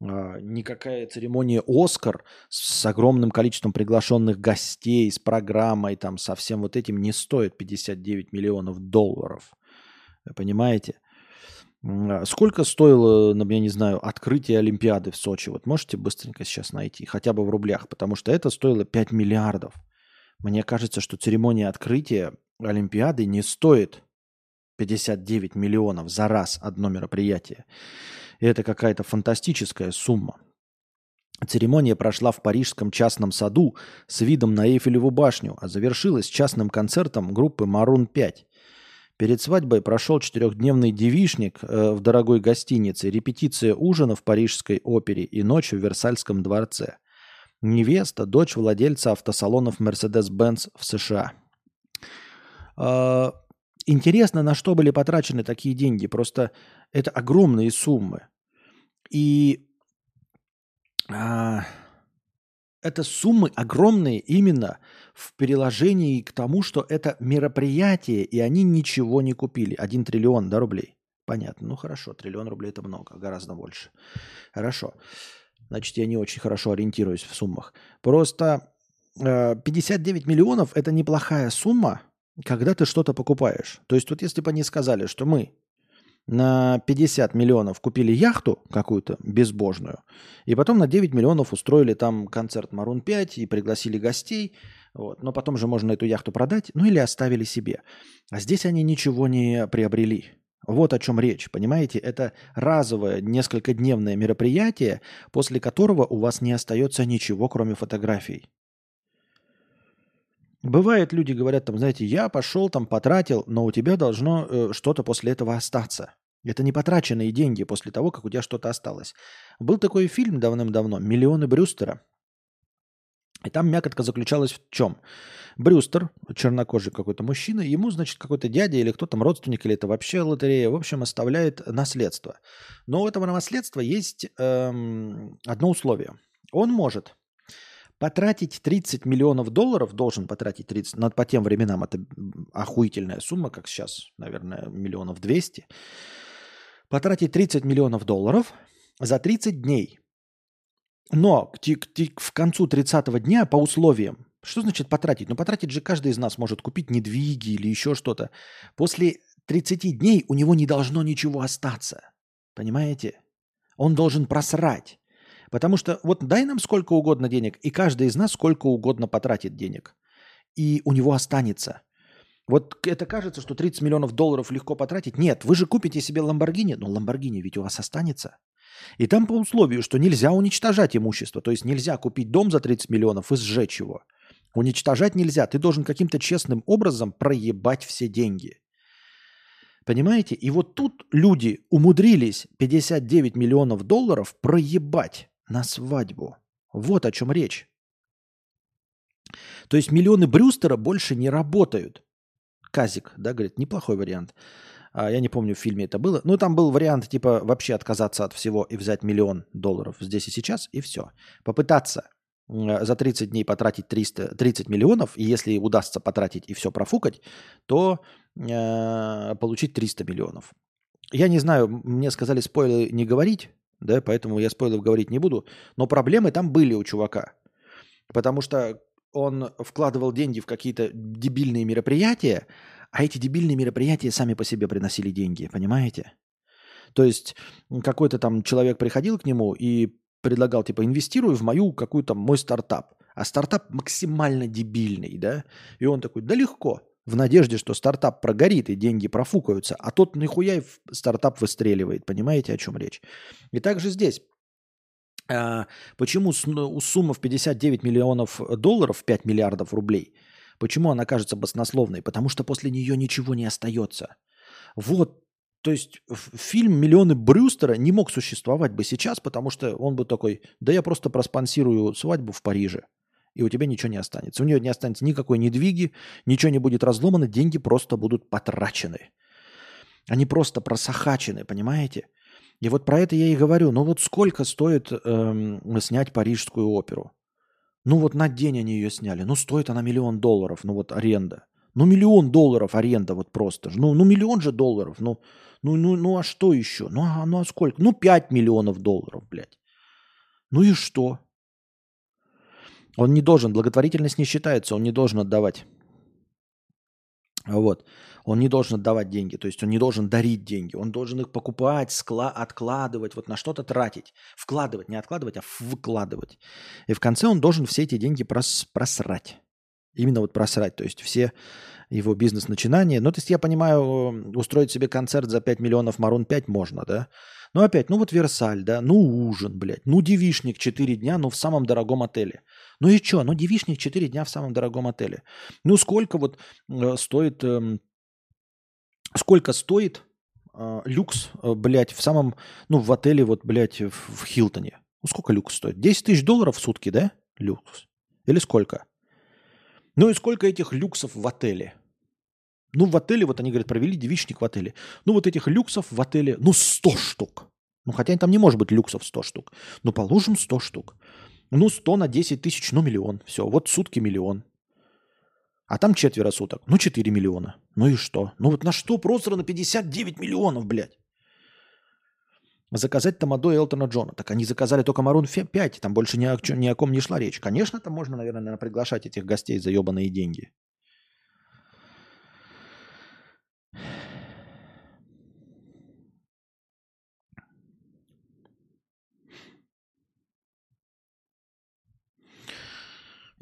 Никакая церемония «Оскар» с огромным количеством приглашенных гостей, с программой, там, со всем вот этим не стоит 59 миллионов долларов. Понимаете? А сколько стоило, ну, я не знаю, открытие Олимпиады в Сочи? Вот можете быстренько сейчас найти, хотя бы в рублях, потому что это стоило 5 миллиардов. Мне кажется, что церемония открытия Олимпиады не стоит 59 миллионов за раз одно мероприятие. Это какая-то фантастическая сумма. Церемония прошла в парижском частном саду с видом на Эйфелеву башню, а завершилась частным концертом группы Maroon 5. Перед свадьбой прошел четырехдневный девишник э, в дорогой гостинице, репетиция ужина в Парижской опере и ночь в Версальском дворце. Невеста – дочь владельца автосалонов Mercedes-Benz в США. Э, интересно, на что были потрачены такие деньги. Просто это огромные суммы. И э, это суммы огромные именно в приложении к тому, что это мероприятие, и они ничего не купили. Один триллион да, рублей. Понятно. Ну хорошо, триллион рублей это много, гораздо больше. Хорошо. Значит, я не очень хорошо ориентируюсь в суммах. Просто э, 59 миллионов – это неплохая сумма, когда ты что-то покупаешь. То есть вот если бы они сказали, что мы на 50 миллионов купили яхту какую-то безбожную, и потом на 9 миллионов устроили там концерт Марун 5 и пригласили гостей, вот. но потом же можно эту яхту продать, ну или оставили себе. А здесь они ничего не приобрели. Вот о чем речь, понимаете? Это разовое несколькодневное мероприятие, после которого у вас не остается ничего, кроме фотографий. Бывает, люди говорят, там, знаете, я пошел, там, потратил, но у тебя должно э, что-то после этого остаться. Это не потраченные деньги после того, как у тебя что-то осталось. Был такой фильм давным-давно «Миллионы Брюстера». И там мякотка заключалась в чем? Брюстер, чернокожий какой-то мужчина, ему, значит, какой-то дядя или кто там, родственник, или это вообще лотерея, в общем, оставляет наследство. Но у этого наследства есть эм, одно условие. Он может потратить 30 миллионов долларов, должен потратить 30, но по тем временам это охуительная сумма, как сейчас, наверное, миллионов 200, потратить 30 миллионов долларов за 30 дней. Но в концу 30 дня по условиям, что значит потратить? Ну, потратить же каждый из нас может купить недвиги или еще что-то. После 30 дней у него не должно ничего остаться. Понимаете? Он должен просрать. Потому что вот дай нам сколько угодно денег, и каждый из нас сколько угодно потратит денег. И у него останется. Вот это кажется, что 30 миллионов долларов легко потратить. Нет, вы же купите себе Ламборгини, но Ламборгини ведь у вас останется. И там по условию, что нельзя уничтожать имущество. То есть нельзя купить дом за 30 миллионов и сжечь его. Уничтожать нельзя. Ты должен каким-то честным образом проебать все деньги. Понимаете? И вот тут люди умудрились 59 миллионов долларов проебать на свадьбу. Вот о чем речь. То есть миллионы Брюстера больше не работают. Казик, да, говорит, неплохой вариант. А, я не помню, в фильме это было. Ну, там был вариант, типа, вообще отказаться от всего и взять миллион долларов здесь и сейчас, и все. Попытаться за 30 дней потратить 300, 30 миллионов, и если удастся потратить и все профукать, то э, получить 300 миллионов. Я не знаю, мне сказали спойлеры не говорить, да, поэтому я спойлеров говорить не буду, но проблемы там были у чувака. Потому что он вкладывал деньги в какие-то дебильные мероприятия, а эти дебильные мероприятия сами по себе приносили деньги, понимаете? То есть какой-то там человек приходил к нему и предлагал, типа, инвестируй в мою какую-то, мой стартап. А стартап максимально дебильный, да? И он такой, да легко, в надежде, что стартап прогорит и деньги профукаются, а тот нихуя стартап выстреливает. Понимаете, о чем речь? И также здесь. А, почему у суммы в 59 миллионов долларов, 5 миллиардов рублей, почему она кажется баснословной? Потому что после нее ничего не остается. Вот то есть фильм «Миллионы Брюстера» не мог существовать бы сейчас, потому что он бы такой, да я просто проспонсирую свадьбу в Париже, и у тебя ничего не останется. У нее не останется никакой недвиги, ничего не будет разломано, деньги просто будут потрачены. Они просто просахачены, понимаете? И вот про это я и говорю. Ну вот сколько стоит эм, снять парижскую оперу? Ну вот на день они ее сняли. Ну стоит она миллион долларов, ну вот аренда. Ну миллион долларов аренда вот просто. Ну, ну миллион же долларов. Ну, ну, ну, ну а что еще? Ну а, ну а сколько? Ну 5 миллионов долларов, блядь. Ну и что? Он не должен, благотворительность не считается, он не должен отдавать. Вот. Он не должен отдавать деньги, то есть он не должен дарить деньги, он должен их покупать, скла- откладывать, вот на что-то тратить. Вкладывать, не откладывать, а вкладывать. И в конце он должен все эти деньги прос- просрать. Именно вот просрать. То есть все его бизнес-начинания. Ну, то есть я понимаю, устроить себе концерт за 5 миллионов Марун 5 можно, да? Но опять, ну вот Версаль, да, ну ужин, блядь, ну девишник 4 дня, ну в самом дорогом отеле. Ну и что, ну девишник 4 дня в самом дорогом отеле. Ну сколько вот э, стоит, э, сколько стоит э, люкс, э, блядь, в самом, ну в отеле вот, блядь, в, в Хилтоне? Ну сколько люкс стоит? 10 тысяч долларов в сутки, да, люкс? Или сколько? Ну и сколько этих люксов в отеле? Ну, в отеле, вот они говорят, провели девичник в отеле. Ну, вот этих люксов в отеле, ну, 100 штук. Ну, хотя там не может быть люксов 100 штук. Ну, положим 100 штук. Ну, 100 на 10 тысяч, ну, миллион. Все, вот сутки миллион. А там четверо суток. Ну, 4 миллиона. Ну и что? Ну, вот на что просто на 59 миллионов, блядь? заказать Тамадо и Элтона Джона. Так они заказали только Марун 5, там больше ни о, ни о ком не шла речь. Конечно, там можно, наверное, приглашать этих гостей за ебаные деньги.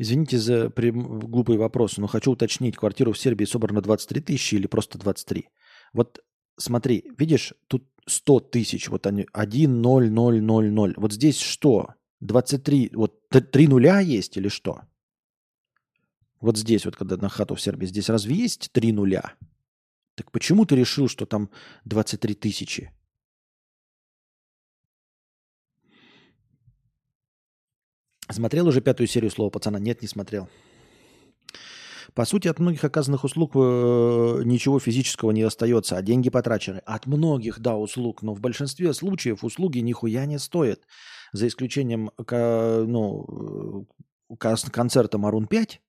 Извините за прям... глупый вопрос, но хочу уточнить, квартиру в Сербии собрано 23 тысячи или просто 23? Вот смотри, видишь, тут 100 тысяч, вот они, 1, 0, 0, 0, 0. Вот здесь что? 23, вот 3 нуля есть или что? Вот здесь, вот когда на хату в Сербии, здесь разве есть 3 нуля? Так почему ты решил, что там 23 тысячи? Смотрел уже пятую серию слова пацана? Нет, не смотрел. По сути, от многих оказанных услуг э, ничего физического не остается, а деньги потрачены. От многих, да, услуг, но в большинстве случаев услуги нихуя не стоят. За исключением ну, э, концерта Марун 5,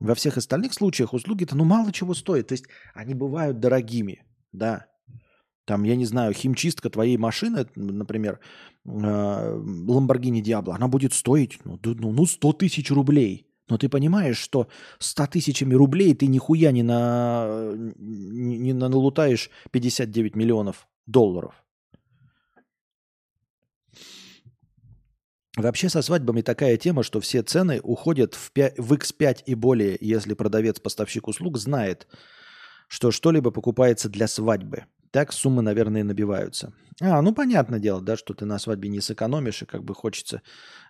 Во всех остальных случаях услуги-то ну мало чего стоят. То есть они бывают дорогими, да. Там, я не знаю, химчистка твоей машины, например, Lamborghini Diablo, она будет стоить ну, ну 100 ну, тысяч рублей. Но ты понимаешь, что 100 тысячами рублей ты нихуя не, на, не налутаешь 59 миллионов долларов. Вообще со свадьбами такая тема, что все цены уходят в, 5, в X5 и более, если продавец-поставщик услуг знает, что что-либо покупается для свадьбы. Так суммы, наверное, набиваются. А, ну понятное дело, да, что ты на свадьбе не сэкономишь, и как бы хочется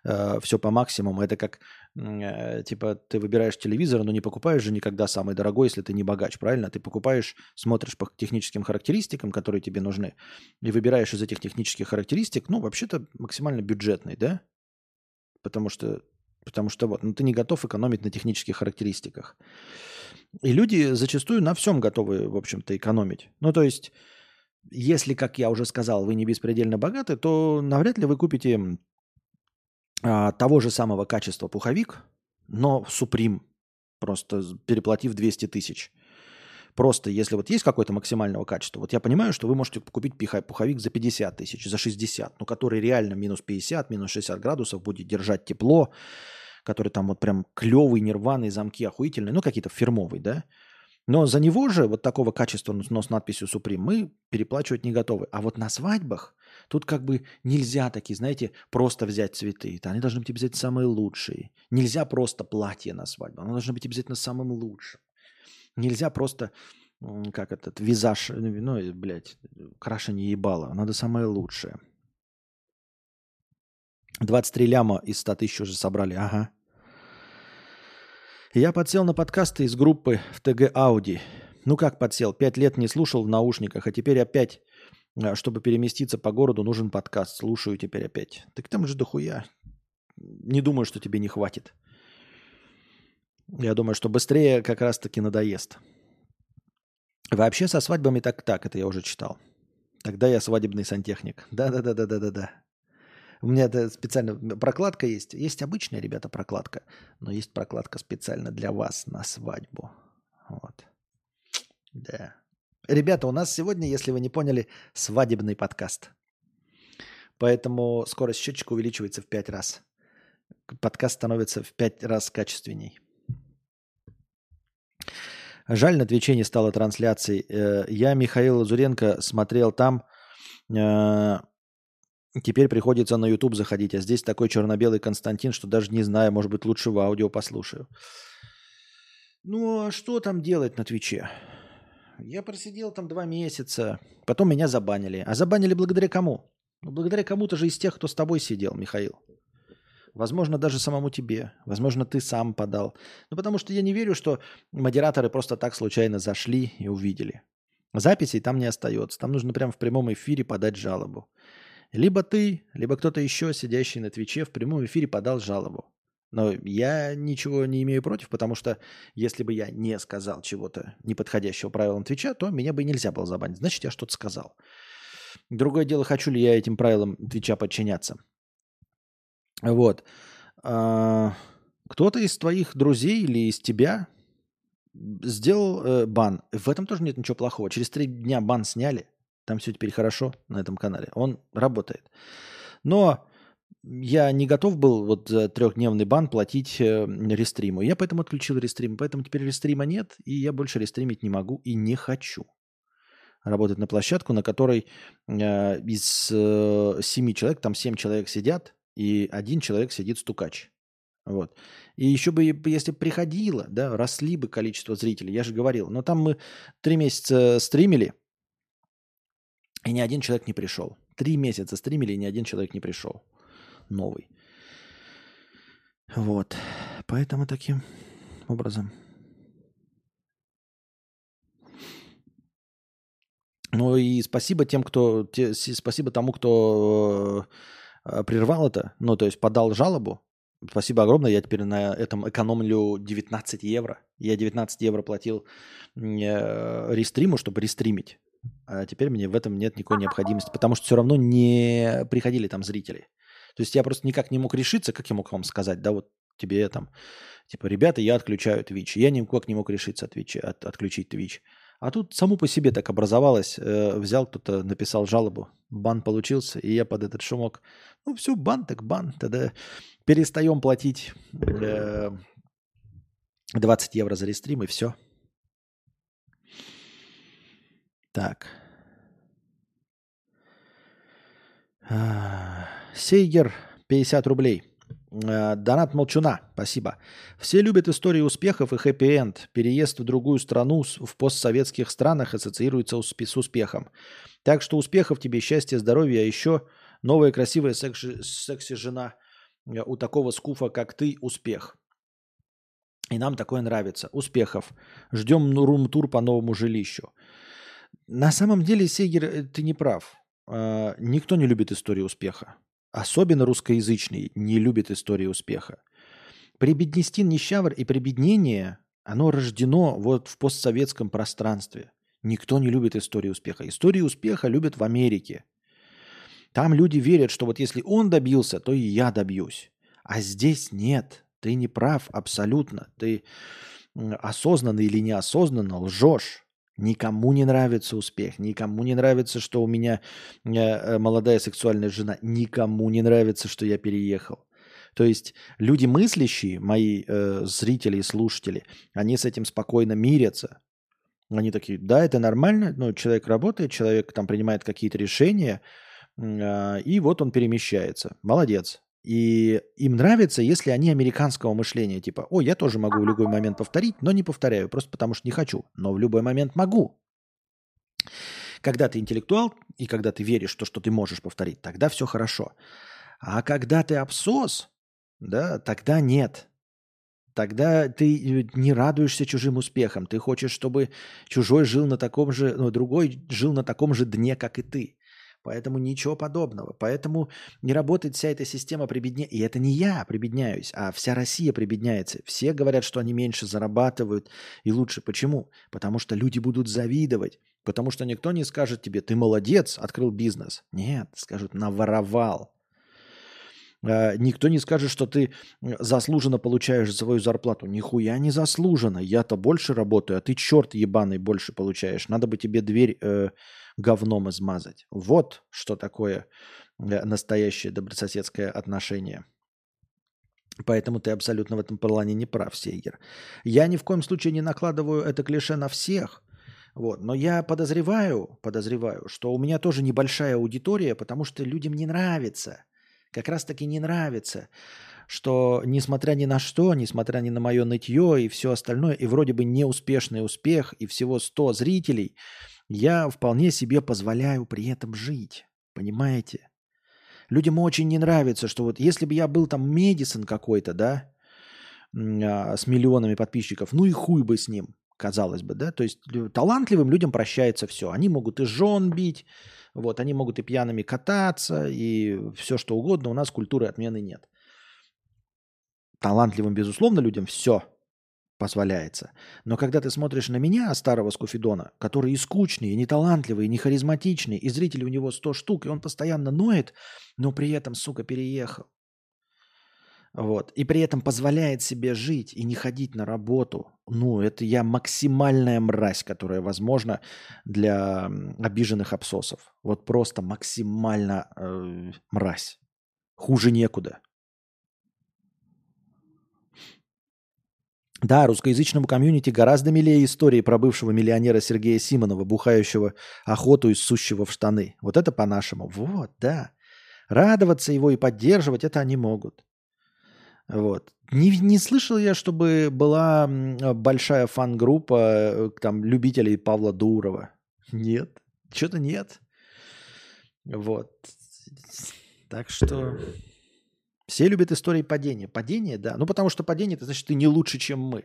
э, все по максимуму. Это как, э, типа, ты выбираешь телевизор, но не покупаешь же никогда самый дорогой, если ты не богач, правильно? Ты покупаешь, смотришь по техническим характеристикам, которые тебе нужны, и выбираешь из этих технических характеристик, ну, вообще-то максимально бюджетный, да? Потому что, потому что вот, ну, ты не готов экономить на технических характеристиках. И люди зачастую на всем готовы, в общем-то, экономить. Ну, то есть если, как я уже сказал, вы не беспредельно богаты, то навряд ли вы купите а, того же самого качества пуховик, но Supreme, просто переплатив 200 тысяч. Просто если вот есть какое-то максимального качества, вот я понимаю, что вы можете купить пуховик за 50 тысяч, за 60, ну который реально минус 50, минус 60 градусов будет держать тепло, который там вот прям клевый, нерваный, замки охуительные, ну какие-то фирмовые, да, но за него же, вот такого качества, но с надписью Supreme, мы переплачивать не готовы. А вот на свадьбах тут как бы нельзя такие, знаете, просто взять цветы. Они должны быть обязательно самые лучшие. Нельзя просто платье на свадьбу. Оно должно быть обязательно самым лучшим. Нельзя просто, как этот, визаж, ну, блядь, крашение ебало. Надо самое лучшее. 23 ляма из 100 тысяч уже собрали. Ага. Я подсел на подкасты из группы в ТГ Ауди. Ну как подсел? Пять лет не слушал в наушниках, а теперь опять, а, чтобы переместиться по городу, нужен подкаст. Слушаю теперь опять. Так там же дохуя. Не думаю, что тебе не хватит. Я думаю, что быстрее как раз-таки надоест. Вообще со свадьбами так-так, это я уже читал. Тогда я свадебный сантехник. Да-да-да-да-да-да. У меня это специально прокладка есть. Есть обычная, ребята, прокладка, но есть прокладка специально для вас на свадьбу. Вот. Да. Ребята, у нас сегодня, если вы не поняли, свадебный подкаст. Поэтому скорость счетчика увеличивается в пять раз. Подкаст становится в пять раз качественней. Жаль, на Твиче не стало трансляций. Э, я, Михаил Лазуренко, смотрел там э, Теперь приходится на YouTube заходить, а здесь такой черно-белый Константин, что даже не знаю, может быть, лучше в аудио послушаю. Ну, а что там делать на Твиче? Я просидел там два месяца, потом меня забанили. А забанили благодаря кому? Ну, благодаря кому-то же из тех, кто с тобой сидел, Михаил. Возможно, даже самому тебе. Возможно, ты сам подал. Ну, потому что я не верю, что модераторы просто так случайно зашли и увидели. Записей там не остается. Там нужно прямо в прямом эфире подать жалобу. Либо ты, либо кто-то еще, сидящий на Твиче, в прямом эфире подал жалобу. Но я ничего не имею против, потому что если бы я не сказал чего-то неподходящего правилам Твича, то меня бы нельзя было забанить. Значит, я что-то сказал. Другое дело, хочу ли я этим правилам Твича подчиняться. Вот. А, кто-то из твоих друзей или из тебя сделал э, бан. В этом тоже нет ничего плохого. Через три дня бан сняли. Там все теперь хорошо на этом канале. Он работает. Но я не готов был вот за трехдневный бан платить э, рестриму. Я поэтому отключил рестрим. Поэтому теперь рестрима нет, и я больше рестримить не могу и не хочу. Работать на площадку, на которой э, из э, семи человек, там семь человек сидят, и один человек сидит стукач. Вот. И еще бы, если приходило, да, росли бы количество зрителей, я же говорил. Но там мы три месяца стримили – и ни один человек не пришел. Три месяца стримили, и ни один человек не пришел. Новый. Вот. Поэтому таким образом. Ну и спасибо тем, кто... Те, спасибо тому, кто э, прервал это. Ну, то есть подал жалобу. Спасибо огромное. Я теперь на этом экономлю 19 евро. Я 19 евро платил э, рестриму, чтобы рестримить. А теперь мне в этом нет никакой необходимости, потому что все равно не приходили там зрители. То есть я просто никак не мог решиться, как я мог вам сказать, да, вот тебе там Типа, ребята, я отключаю Twitch. Я никак не мог решиться от Twitch, от, отключить Twitch. А тут само по себе так образовалось. Э, взял кто-то, написал жалобу, бан получился, и я под этот шумок. Ну все, бан так бан. Тогда перестаем платить [laughs] э, 20 евро за рестрим, и все. Так. А, Сейгер, 50 рублей. Э, донат Молчуна, спасибо. Все любят истории успехов и хэппи-энд. Переезд в другую страну в постсоветских странах ассоциируется с успехом. Так что успехов тебе, счастья, здоровья, а еще новая красивая секси, секси-жена э, у такого скуфа, как ты, успех. И нам такое нравится. Успехов. Ждем рум-тур по новому жилищу. На самом деле, Сегер, э, ты не прав. Никто не любит истории успеха особенно русскоязычный, не любит истории успеха. Прибеднестин нищавр и прибеднение, оно рождено вот в постсоветском пространстве. Никто не любит истории успеха. Истории успеха любят в Америке. Там люди верят, что вот если он добился, то и я добьюсь. А здесь нет. Ты не прав абсолютно. Ты осознанно или неосознанно лжешь. Никому не нравится успех, никому не нравится, что у меня э, э, молодая сексуальная жена, никому не нравится, что я переехал. То есть люди мыслящие, мои э, зрители и слушатели, они с этим спокойно мирятся. Они такие, да, это нормально, ну, человек работает, человек там принимает какие-то решения, э, и вот он перемещается. Молодец. И им нравится, если они американского мышления, типа, о, я тоже могу в любой момент повторить, но не повторяю, просто потому что не хочу, но в любой момент могу. Когда ты интеллектуал и когда ты веришь в то, что ты можешь повторить, тогда все хорошо. А когда ты абсос, да, тогда нет. Тогда ты э, не радуешься чужим успехам. Ты хочешь, чтобы чужой жил на таком же, ну, другой жил на таком же дне, как и ты. Поэтому ничего подобного. Поэтому не работает вся эта система прибеднения. И это не я прибедняюсь, а вся Россия прибедняется. Все говорят, что они меньше зарабатывают и лучше. Почему? Потому что люди будут завидовать. Потому что никто не скажет тебе, ты молодец, открыл бизнес. Нет, скажут, наворовал. А, никто не скажет, что ты заслуженно получаешь свою зарплату. Нихуя не заслуженно. Я-то больше работаю, а ты черт ебаный больше получаешь. Надо бы тебе дверь э, говном измазать. Вот что такое э, настоящее добрососедское отношение. Поэтому ты абсолютно в этом плане не прав, Сейгер. Я ни в коем случае не накладываю это клише на всех. Вот. Но я подозреваю, подозреваю, что у меня тоже небольшая аудитория, потому что людям не нравится. Как раз таки не нравится, что несмотря ни на что, несмотря ни на мое нытье и все остальное, и вроде бы неуспешный успех, и всего 100 зрителей – я вполне себе позволяю при этом жить. Понимаете? Людям очень не нравится, что вот если бы я был там Медисон какой-то, да, а, с миллионами подписчиков, ну и хуй бы с ним, казалось бы, да. То есть талантливым людям прощается все. Они могут и жен бить, вот, они могут и пьяными кататься, и все что угодно. У нас культуры отмены нет. Талантливым, безусловно, людям все – позволяется. Но когда ты смотришь на меня, старого Скуфидона, который и скучный, и неталантливый, и не харизматичный, и зрителей у него 100 штук, и он постоянно ноет, но при этом, сука, переехал. Вот. И при этом позволяет себе жить и не ходить на работу. Ну, это я максимальная мразь, которая возможна для обиженных абсосов. Вот просто максимально э, мразь. Хуже некуда. Да, русскоязычному комьюнити гораздо милее истории про бывшего миллионера Сергея Симонова, бухающего охоту и сущего в штаны. Вот это по-нашему. Вот, да. Радоваться его и поддерживать это они могут. Вот. Не, не слышал я, чтобы была большая фан-группа э, там, любителей Павла Дурова. Нет. Что-то нет. Вот. Так что... Все любят истории падения. Падение, да. Ну, потому что падение, это значит, ты не лучше, чем мы.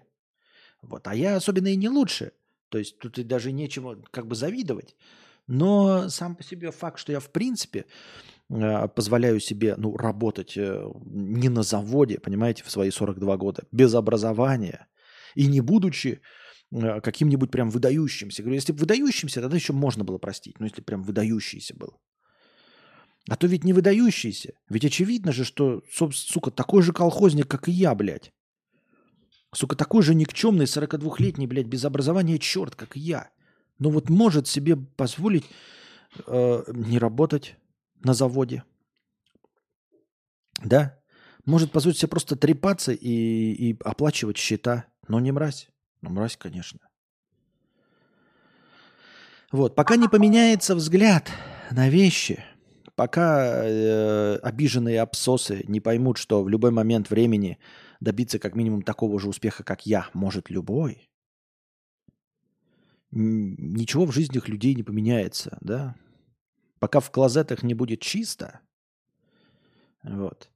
Вот. А я особенно и не лучше. То есть тут и даже нечему как бы завидовать. Но сам по себе факт, что я в принципе позволяю себе ну, работать э, не на заводе, понимаете, в свои 42 года, без образования и не будучи э, каким-нибудь прям выдающимся. Говорю, если бы выдающимся, тогда еще можно было простить. Но если прям выдающийся был. А то ведь не выдающийся. Ведь очевидно же, что, сука, такой же колхозник, как и я, блядь. Сука, такой же никчемный 42-летний, блядь, без образования черт, как я. Но вот может себе позволить э, не работать на заводе. Да? Может позволить себе просто трепаться и, и оплачивать счета. Но не мразь. Ну, мразь, конечно. Вот. Пока не поменяется взгляд на вещи, пока э, обиженные абсосы не поймут, что в любой момент времени добиться как минимум такого же успеха, как я, может любой, ничего в жизнях людей не поменяется, да? Пока в клозетах не будет чисто, вот.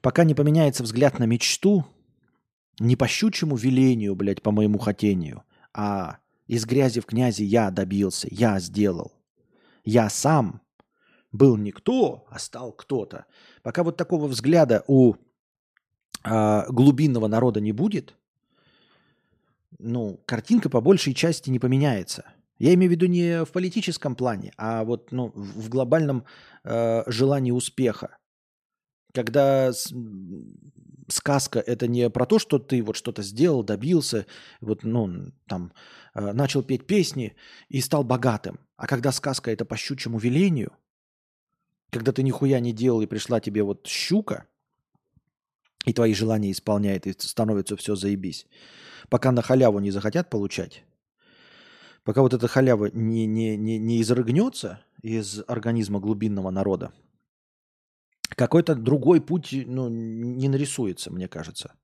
Пока не поменяется взгляд на мечту, не по щучьему велению, блядь, по моему хотению, а из грязи в князи я добился, я сделал. Я сам был никто, а стал кто-то. Пока вот такого взгляда у э, глубинного народа не будет, ну, картинка по большей части не поменяется. Я имею в виду не в политическом плане, а вот ну, в глобальном э, желании успеха. Когда с, сказка это не про то, что ты вот что-то сделал, добился, вот, ну, там, э, начал петь песни и стал богатым. А когда сказка это по щучьему велению, когда ты нихуя не делал и пришла тебе вот щука, и твои желания исполняет, и становится все заебись. Пока на халяву не захотят получать, пока вот эта халява не, не, не, не изрыгнется из организма глубинного народа, какой-то другой путь ну, не нарисуется, мне кажется.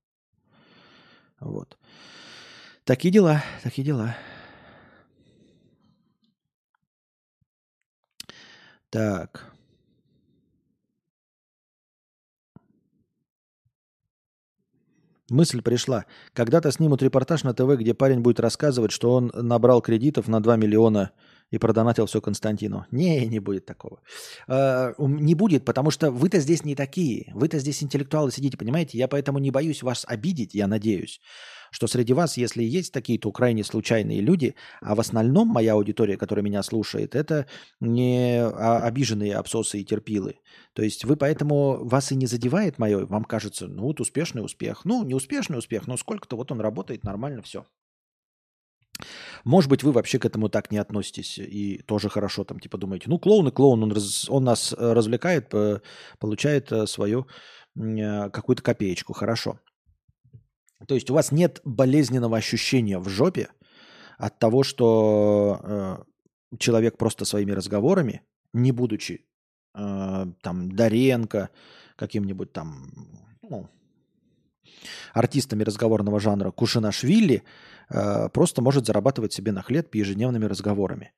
Вот. Такие дела, такие дела. Так. Мысль пришла. Когда-то снимут репортаж на ТВ, где парень будет рассказывать, что он набрал кредитов на 2 миллиона и продонатил все Константину. Не, не будет такого. Э, не будет, потому что вы-то здесь не такие. Вы-то здесь интеллектуалы сидите, понимаете? Я поэтому не боюсь вас обидеть, я надеюсь что среди вас, если есть такие-то крайне случайные люди, а в основном моя аудитория, которая меня слушает, это не а, обиженные абсосы и терпилы. То есть вы поэтому, вас и не задевает мое, вам кажется, ну вот успешный успех. Ну, не успешный успех, но сколько-то вот он работает нормально, все. Может быть, вы вообще к этому так не относитесь и тоже хорошо там типа думаете, ну клоун и клоун, он, раз, он нас э, развлекает, получает э, свою э, какую-то копеечку, хорошо. То есть у вас нет болезненного ощущения в жопе от того, что э, человек просто своими разговорами, не будучи э, там Даренко, каким-нибудь там ну, артистами разговорного жанра Кушинашвили, э, просто может зарабатывать себе на хлеб ежедневными разговорами.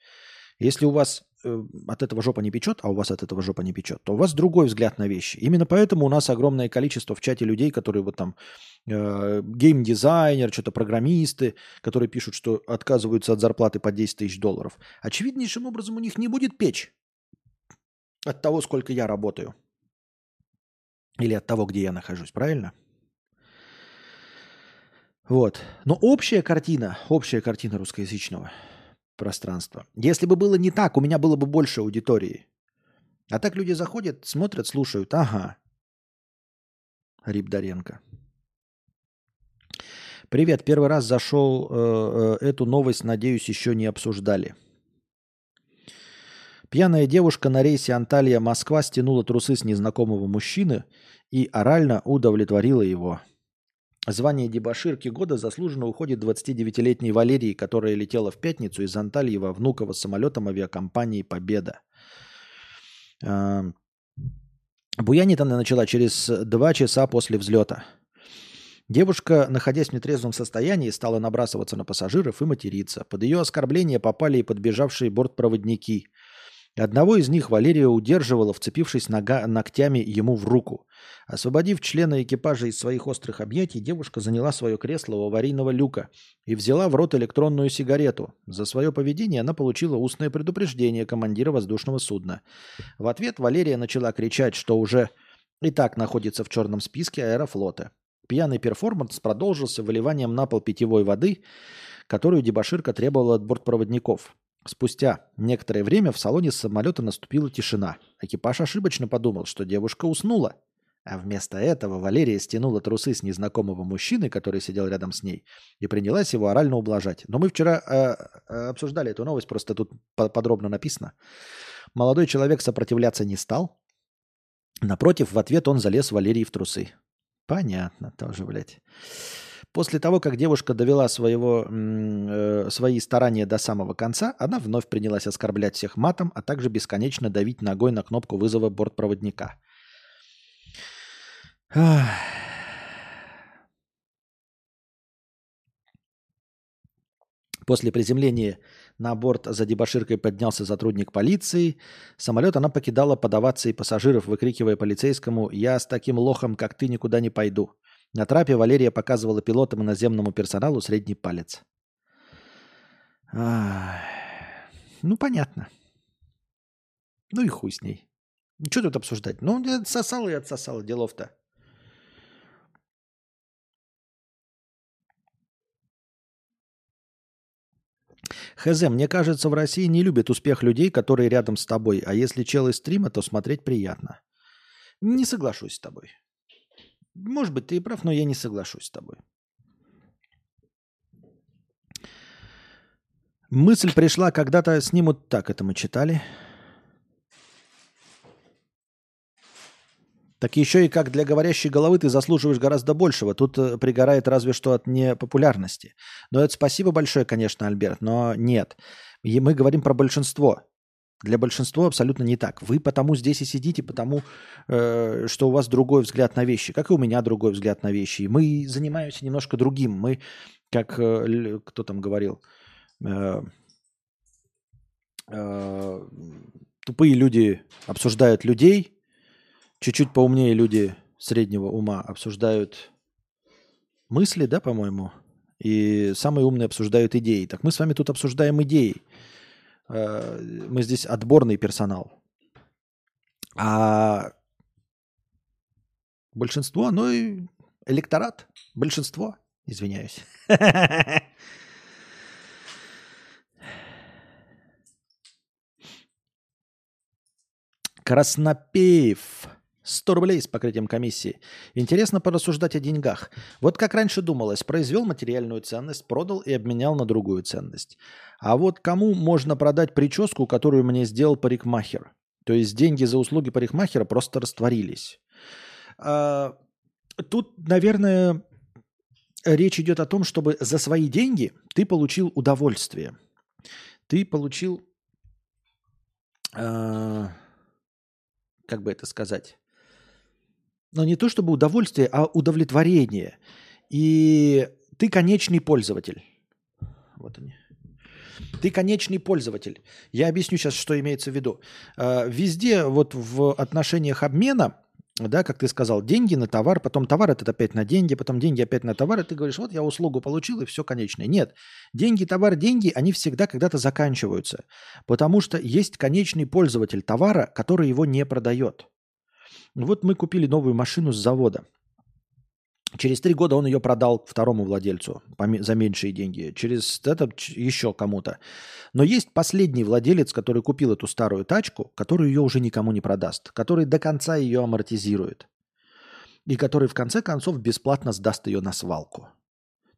Если у вас э, от этого жопа не печет, а у вас от этого жопа не печет, то у вас другой взгляд на вещи. Именно поэтому у нас огромное количество в чате людей, которые вот там э, геймдизайнер, что-то программисты, которые пишут, что отказываются от зарплаты по 10 тысяч долларов. Очевиднейшим образом у них не будет печь от того, сколько я работаю. Или от того, где я нахожусь, правильно? Вот. Но общая картина, общая картина русскоязычного – пространство. Если бы было не так, у меня было бы больше аудитории. А так люди заходят, смотрят, слушают. Ага. Рип Даренко. Привет, первый раз зашел. Э, э, эту новость, надеюсь, еще не обсуждали. Пьяная девушка на рейсе Анталия-Москва стянула трусы с незнакомого мужчины и орально удовлетворила его. Звание дебаширки года заслуженно уходит 29-летней Валерии, которая летела в пятницу из Антальева Внуково самолетом авиакомпании «Победа». Буянит она начала через два часа после взлета. Девушка, находясь в нетрезвом состоянии, стала набрасываться на пассажиров и материться. Под ее оскорбление попали и подбежавшие бортпроводники – Одного из них Валерия удерживала, вцепившись нога, ногтями ему в руку. Освободив члена экипажа из своих острых объятий, девушка заняла свое кресло у аварийного люка и взяла в рот электронную сигарету. За свое поведение она получила устное предупреждение командира воздушного судна. В ответ Валерия начала кричать, что уже и так находится в черном списке аэрофлота. Пьяный перформанс продолжился выливанием на пол питьевой воды, которую дебаширка требовала от бортпроводников. Спустя некоторое время в салоне самолета наступила тишина. Экипаж ошибочно подумал, что девушка уснула. А вместо этого Валерия стянула трусы с незнакомого мужчины, который сидел рядом с ней, и принялась его орально ублажать. Но мы вчера э, э обсуждали эту новость, просто тут подробно написано. Молодой человек сопротивляться не стал. Напротив, в ответ он залез Валерии в трусы. Понятно, тоже, блядь. После того, как девушка довела своего, э, свои старания до самого конца, она вновь принялась оскорблять всех матом, а также бесконечно давить ногой на кнопку вызова бортпроводника. После приземления на борт за дебаширкой поднялся сотрудник полиции. Самолет она покидала под овацией пассажиров, выкрикивая полицейскому «Я с таким лохом, как ты, никуда не пойду». На трапе Валерия показывала пилотам и наземному персоналу средний палец. Ну, понятно. Ну и хуй с ней. Что тут обсуждать? Ну, отсосал и отсосал, делов-то. Хз, мне кажется, в России не любят успех людей, которые рядом с тобой, а если чел из стрима, то смотреть приятно. Не соглашусь с тобой. Может быть, ты и прав, но я не соглашусь с тобой. Мысль пришла, когда-то снимут так, это мы читали. Так еще и как для говорящей головы ты заслуживаешь гораздо большего. Тут э, пригорает разве что от непопулярности. Но это спасибо большое, конечно, Альберт, но нет. И мы говорим про большинство. Для большинства абсолютно не так. Вы потому здесь и сидите, потому э, что у вас другой взгляд на вещи, как и у меня другой взгляд на вещи. Мы занимаемся немножко другим. Мы, как э, кто там говорил, э, э, тупые люди обсуждают людей, чуть-чуть поумнее люди среднего ума обсуждают мысли, да, по-моему, и самые умные обсуждают идеи. Так мы с вами тут обсуждаем идеи. Э, мы здесь отборный персонал. А большинство, ну и электорат, большинство, извиняюсь. [laughs] Краснопеев. 100 рублей с покрытием комиссии. Интересно порассуждать о деньгах. Вот как раньше думалось, произвел материальную ценность, продал и обменял на другую ценность. А вот кому можно продать прическу, которую мне сделал парикмахер? То есть деньги за услуги парикмахера просто растворились. А, тут, наверное, речь идет о том, чтобы за свои деньги ты получил удовольствие. Ты получил, а, как бы это сказать, но не то чтобы удовольствие, а удовлетворение. И ты конечный пользователь. Вот они. Ты конечный пользователь. Я объясню сейчас, что имеется в виду. А, везде вот в отношениях обмена, да, как ты сказал, деньги на товар, потом товар это опять на деньги, потом деньги опять на товар, и ты говоришь, вот я услугу получил, и все конечное. Нет, деньги, товар, деньги, они всегда когда-то заканчиваются, потому что есть конечный пользователь товара, который его не продает. Вот мы купили новую машину с завода. Через три года он ее продал второму владельцу за меньшие деньги. Через это еще кому-то. Но есть последний владелец, который купил эту старую тачку, который ее уже никому не продаст, который до конца ее амортизирует. И который в конце концов бесплатно сдаст ее на свалку.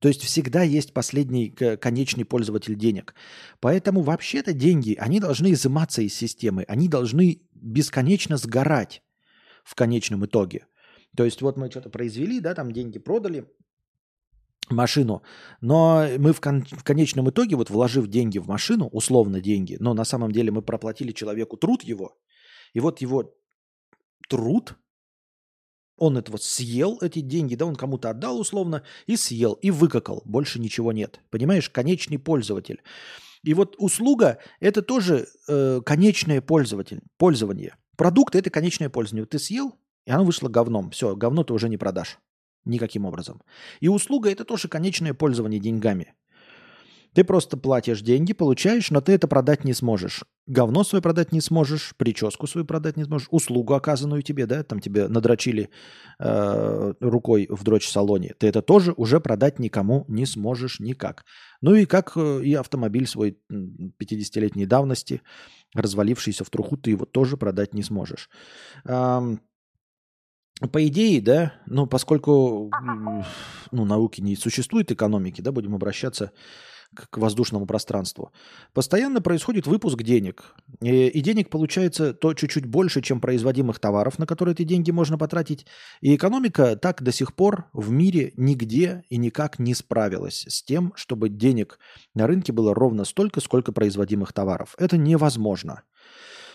То есть всегда есть последний конечный пользователь денег. Поэтому вообще-то деньги, они должны изыматься из системы, они должны бесконечно сгорать в конечном итоге. То есть вот мы что-то произвели, да, там деньги продали, машину, но мы в, кон- в конечном итоге, вот вложив деньги в машину, условно деньги, но на самом деле мы проплатили человеку труд его, и вот его труд, он это вот съел, эти деньги, да, он кому-то отдал условно, и съел, и выкакал, больше ничего нет. Понимаешь, конечный пользователь. И вот услуга – это тоже э, конечное пользователь, пользование. Продукт – это конечное пользование. Ты съел, и оно вышло говном. Все, говно ты уже не продашь. Никаким образом. И услуга – это тоже конечное пользование деньгами. Ты просто платишь деньги, получаешь, но ты это продать не сможешь. Говно свое продать не сможешь, прическу свою продать не сможешь, услугу оказанную тебе, да, там тебе надрочили э, рукой в дрочь-салоне. Ты это тоже уже продать никому не сможешь никак. Ну и как э, и автомобиль свой 50-летней давности – развалившийся в труху, ты его тоже продать не сможешь. по идее, да, ну, поскольку ну, науки не существует экономики, да, будем обращаться к воздушному пространству. Постоянно происходит выпуск денег. И, и денег получается то чуть-чуть больше, чем производимых товаров, на которые эти деньги можно потратить. И экономика так до сих пор в мире нигде и никак не справилась с тем, чтобы денег на рынке было ровно столько, сколько производимых товаров. Это невозможно.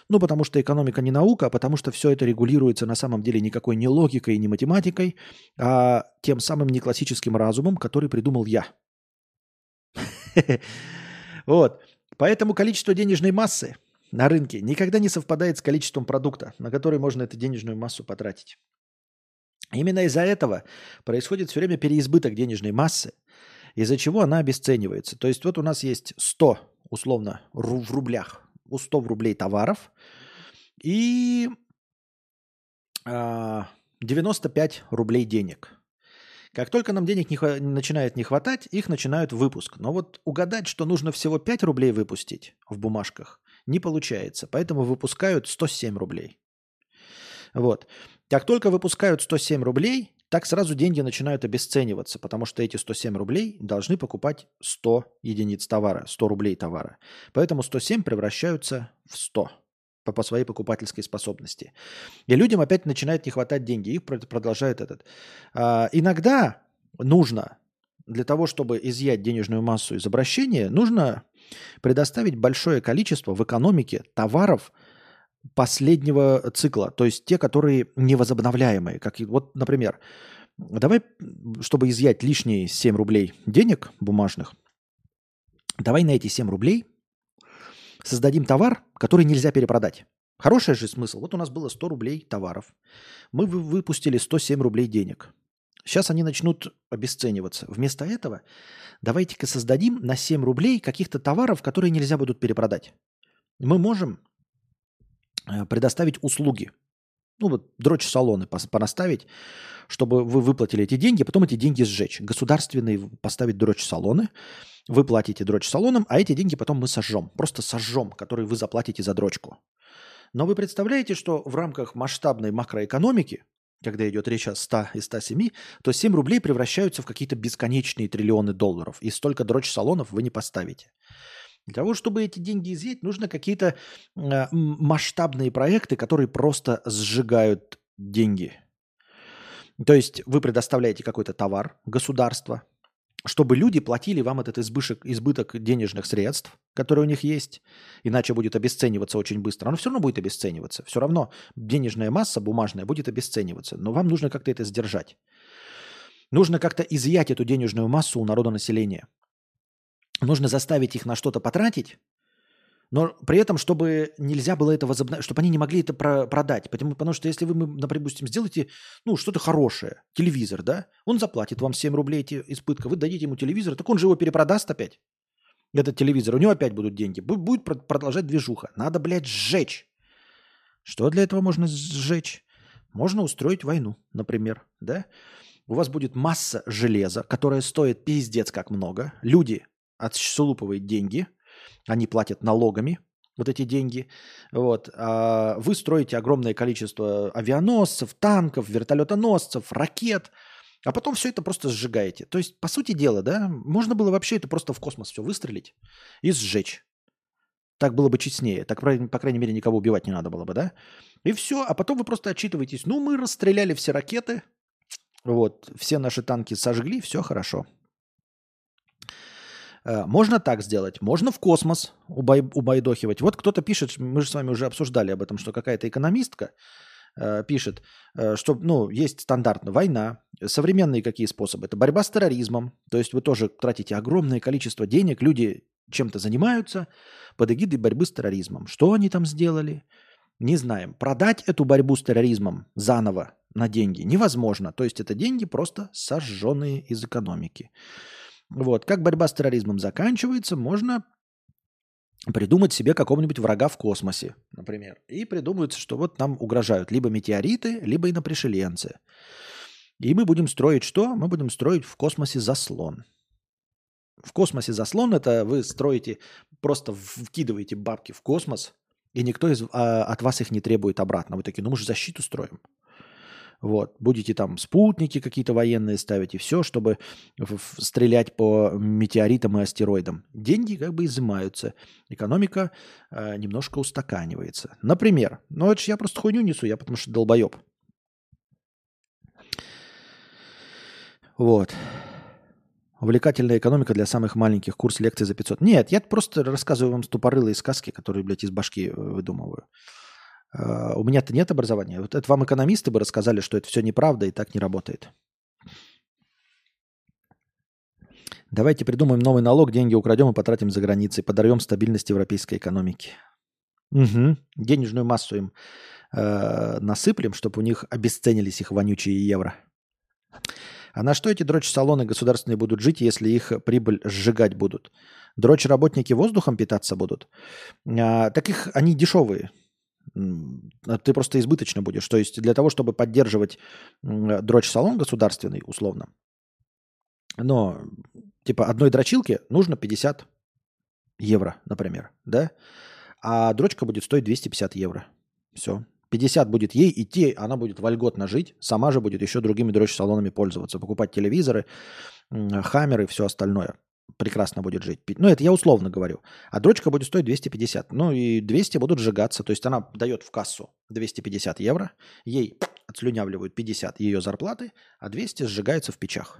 Ну, потому что экономика не наука, а потому что все это регулируется на самом деле никакой не логикой, не математикой, а тем самым не классическим разумом, который придумал я – [laughs] Вот. Поэтому количество денежной массы на рынке никогда не совпадает с количеством продукта, на который можно эту денежную массу потратить. Именно из-за этого происходит все время переизбыток денежной массы, из-за чего она обесценивается. То есть вот у нас есть 100, условно, в рублях, у 100 рублей товаров и 95 а, рублей денег. Как только нам денег не начинает не хватать, их начинают выпуск. Но вот угадать, что нужно всего 5 рублей выпустить в бумажках, не получается. Поэтому выпускают 107 рублей. Вот. Как только выпускают 107 рублей, так сразу деньги начинают обесцениваться, потому что эти 107 рублей должны покупать 100 единиц товара, 100 рублей товара. Поэтому 107 превращаются в 100 по, по своей покупательской способности. И людям опять начинает не хватать деньги, их продолжает этот. А, иногда нужно для того, чтобы изъять денежную массу из обращения, нужно предоставить большое количество в экономике товаров последнего цикла, то есть те, которые невозобновляемые. Как, вот, например, давай, чтобы изъять лишние 7 рублей денег бумажных, давай на эти 7 рублей создадим товар, который нельзя перепродать. Хороший же смысл. Вот у нас было 100 рублей товаров. Мы выпустили 107 рублей денег. Сейчас они начнут обесцениваться. Вместо этого давайте-ка создадим на 7 рублей каких-то товаров, которые нельзя будут перепродать. Мы можем э, предоставить услуги. Ну вот дрочь-салоны понаставить, чтобы вы выплатили эти деньги, а потом эти деньги сжечь. Государственные поставить дрочь-салоны – вы платите дрочь салоном, а эти деньги потом мы сожжем. Просто сожжем, которые вы заплатите за дрочку. Но вы представляете, что в рамках масштабной макроэкономики, когда идет речь о 100 и 107, то 7 рублей превращаются в какие-то бесконечные триллионы долларов. И столько дрочь салонов вы не поставите. Для того, чтобы эти деньги изъять, нужно какие-то э, масштабные проекты, которые просто сжигают деньги. То есть вы предоставляете какой-то товар, государство, чтобы люди платили вам этот избышек, избыток денежных средств, которые у них есть, иначе будет обесцениваться очень быстро. Оно все равно будет обесцениваться. Все равно денежная масса бумажная будет обесцениваться. Но вам нужно как-то это сдержать. Нужно как-то изъять эту денежную массу у народа населения. Нужно заставить их на что-то потратить, но при этом, чтобы нельзя было это возобновить, чтобы они не могли это про- продать. Потому, потому что если вы, допустим, сделаете ну, что-то хорошее, телевизор, да, он заплатит вам 7 рублей эти избытка, вы дадите ему телевизор, так он же его перепродаст опять, этот телевизор, у него опять будут деньги. Будет продолжать движуха. Надо, блядь, сжечь. Что для этого можно сжечь? Можно устроить войну, например, да? У вас будет масса железа, которая стоит пиздец как много. Люди отшлупывают деньги – они платят налогами вот эти деньги. Вот. А вы строите огромное количество авианосцев, танков, вертолетоносцев, ракет, а потом все это просто сжигаете. То есть, по сути дела, да, можно было вообще это просто в космос все выстрелить и сжечь. Так было бы честнее. Так, по крайней мере, никого убивать не надо было бы, да? И все, а потом вы просто отчитываетесь. Ну, мы расстреляли все ракеты, вот, все наши танки сожгли, все хорошо. Э, можно так сделать, можно в космос убай, убайдохивать. Вот кто-то пишет, мы же с вами уже обсуждали об этом, что какая-то экономистка э, пишет, э, что ну, есть стандартно война, современные какие способы? Это борьба с терроризмом, то есть вы тоже тратите огромное количество денег, люди чем-то занимаются под эгидой борьбы с терроризмом. Что они там сделали? Не знаем. Продать эту борьбу с терроризмом заново на деньги невозможно. То есть это деньги просто сожженные из экономики. Вот. Как борьба с терроризмом заканчивается, можно придумать себе какого-нибудь врага в космосе, например. И придумывается, что вот нам угрожают либо метеориты, либо инопришеленцы. И мы будем строить что? Мы будем строить в космосе заслон. В космосе заслон это вы строите, просто вкидываете бабки в космос, и никто из, а, от вас их не требует обратно. Вы такие, ну мы же защиту строим. Вот. Будете там спутники какие-то военные ставить и все, чтобы стрелять по метеоритам и астероидам. Деньги как бы изымаются. Экономика э, немножко устаканивается. Например, ну это же я просто хуйню несу, я потому что долбоеб. Вот. Увлекательная экономика для самых маленьких. Курс лекций за 500. Нет, я просто рассказываю вам тупорылые сказки, которые, блядь, из башки э, выдумываю. Uh, у меня-то нет образования. Вот это вам экономисты бы рассказали, что это все неправда и так не работает. Давайте придумаем новый налог, деньги украдем и потратим за границей, подорвем стабильность европейской экономики. Угу. Денежную массу им э, насыплем, чтобы у них обесценились их вонючие евро. А на что эти дрочь-салоны государственные будут жить, если их прибыль сжигать будут? Дрочь-работники воздухом питаться будут? А, так их, они дешевые. Ты просто избыточно будешь. То есть для того, чтобы поддерживать дрочь-салон государственный, условно, но типа одной дрочилки нужно 50 евро, например, да? А дрочка будет стоить 250 евро. Все. 50 будет ей идти, она будет вольготно жить, сама же будет еще другими дрочь-салонами пользоваться, покупать телевизоры, хаммеры и все остальное. Прекрасно будет жить. Ну, это я условно говорю. А дрочка будет стоить 250. Ну, и 200 будут сжигаться. То есть она дает в кассу 250 евро, ей отслюнявливают 50 ее зарплаты, а 200 сжигаются в печах.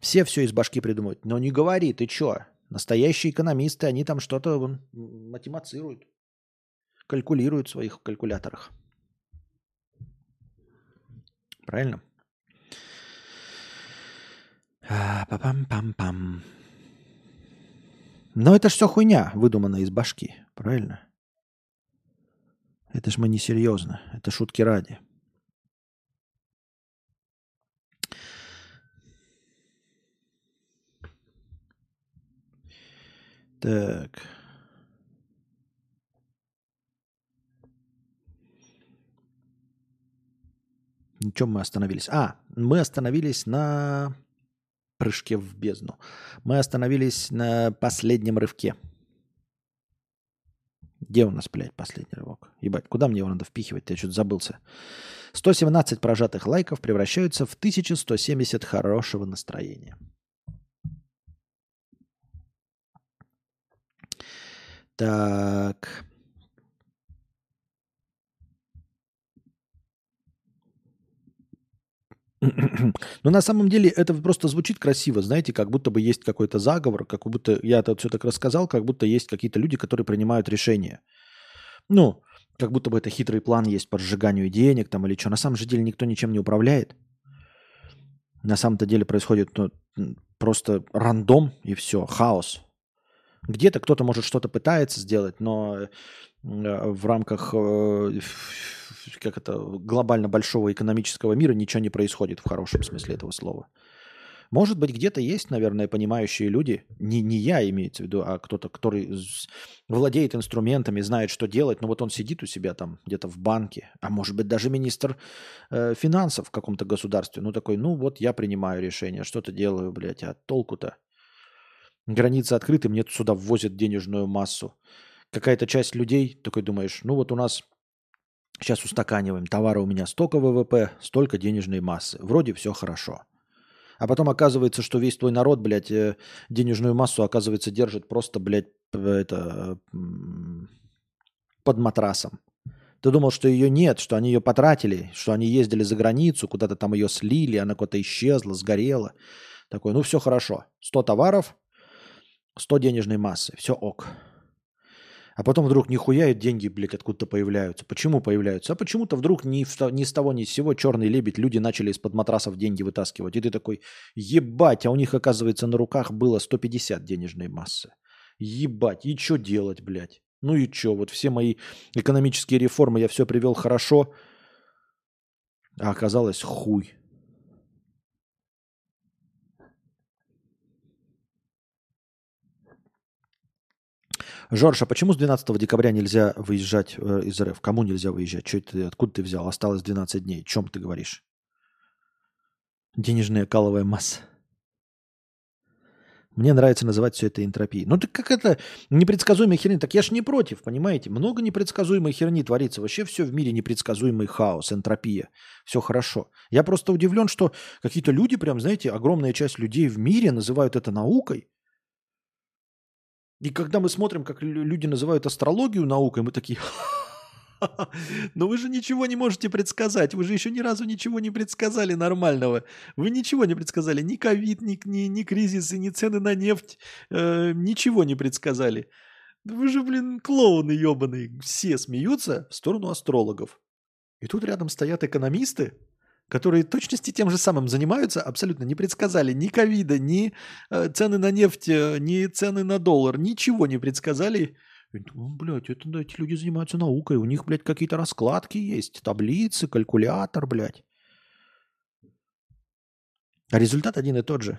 Все все из башки придумывают. Но не говори, ты чё? Настоящие экономисты, они там что-то математицируют калькулируют в своих калькуляторах. Правильно? А, пам-пам-пам. Но это ж все хуйня, выдуманная из башки. Правильно? Это ж мы не серьезно. Это шутки ради. Так. На чем мы остановились? А, мы остановились на прыжке в бездну. Мы остановились на последнем рывке. Где у нас, блядь, последний рывок? Ебать, куда мне его надо впихивать? Я что-то забылся. 117 прожатых лайков превращаются в 1170 хорошего настроения. Так. Но на самом деле это просто звучит красиво, знаете, как будто бы есть какой-то заговор, как будто я это все так рассказал, как будто есть какие-то люди, которые принимают решения. Ну, как будто бы это хитрый план есть по сжиганию денег там или что. На самом же деле никто ничем не управляет. На самом-то деле происходит ну, просто рандом и все, хаос. Где-то кто-то может что-то пытается сделать, но в рамках э, как это, глобально большого экономического мира ничего не происходит в хорошем смысле этого слова. Может быть, где-то есть, наверное, понимающие люди, не, не я имеется в виду, а кто-то, который владеет инструментами, знает, что делать, но вот он сидит у себя там где-то в банке, а может быть, даже министр э, финансов в каком-то государстве, ну такой, ну вот я принимаю решение, что-то делаю, блядь, а толку-то? Границы открыты, мне сюда ввозят денежную массу. Какая-то часть людей, такой думаешь, ну вот у нас Сейчас устаканиваем. Товары у меня столько ВВП, столько денежной массы. Вроде все хорошо. А потом оказывается, что весь твой народ, блядь, э, денежную массу, оказывается, держит просто, блядь, это, под матрасом. Ты думал, что ее нет, что они ее потратили, что они ездили за границу, куда-то там ее слили, она куда-то исчезла, сгорела. Такой, ну все хорошо. 100 товаров, 100 денежной массы. Все ок. А потом вдруг нихуя и деньги, блядь, откуда-то появляются. Почему появляются? А почему-то вдруг ни, ни с того ни с сего черный лебедь люди начали из-под матрасов деньги вытаскивать. И ты такой, ебать, а у них, оказывается, на руках было 150 денежной массы. Ебать, и что делать, блядь? Ну и что, вот все мои экономические реформы я все привел хорошо, а оказалось хуй. Жорж, а почему с 12 декабря нельзя выезжать э, из РФ? Кому нельзя выезжать? Что это, откуда ты взял? Осталось 12 дней. Чем ты говоришь? Денежная каловая масса. Мне нравится называть все это энтропией. Ну так как это непредсказуемая херня? Так я ж не против, понимаете? Много непредсказуемой херни творится. Вообще все в мире непредсказуемый хаос, энтропия. Все хорошо. Я просто удивлен, что какие-то люди, прям, знаете, огромная часть людей в мире называют это наукой. И когда мы смотрим, как люди называют астрологию наукой, мы такие, но вы же ничего не можете предсказать. Вы же еще ни разу ничего не предсказали нормального. Вы ничего не предсказали. Ни ковид, ни, ни, ни кризисы, ни цены на нефть. Э, ничего не предсказали. Вы же, блин, клоуны ебаные. Все смеются в сторону астрологов. И тут рядом стоят экономисты, которые точности тем же самым занимаются, абсолютно не предсказали ни ковида, ни э, цены на нефть, э, ни цены на доллар. Ничего не предсказали ну, блядь, это, да, эти люди занимаются наукой, у них, блядь, какие-то раскладки есть, таблицы, калькулятор, блядь. А результат один и тот же.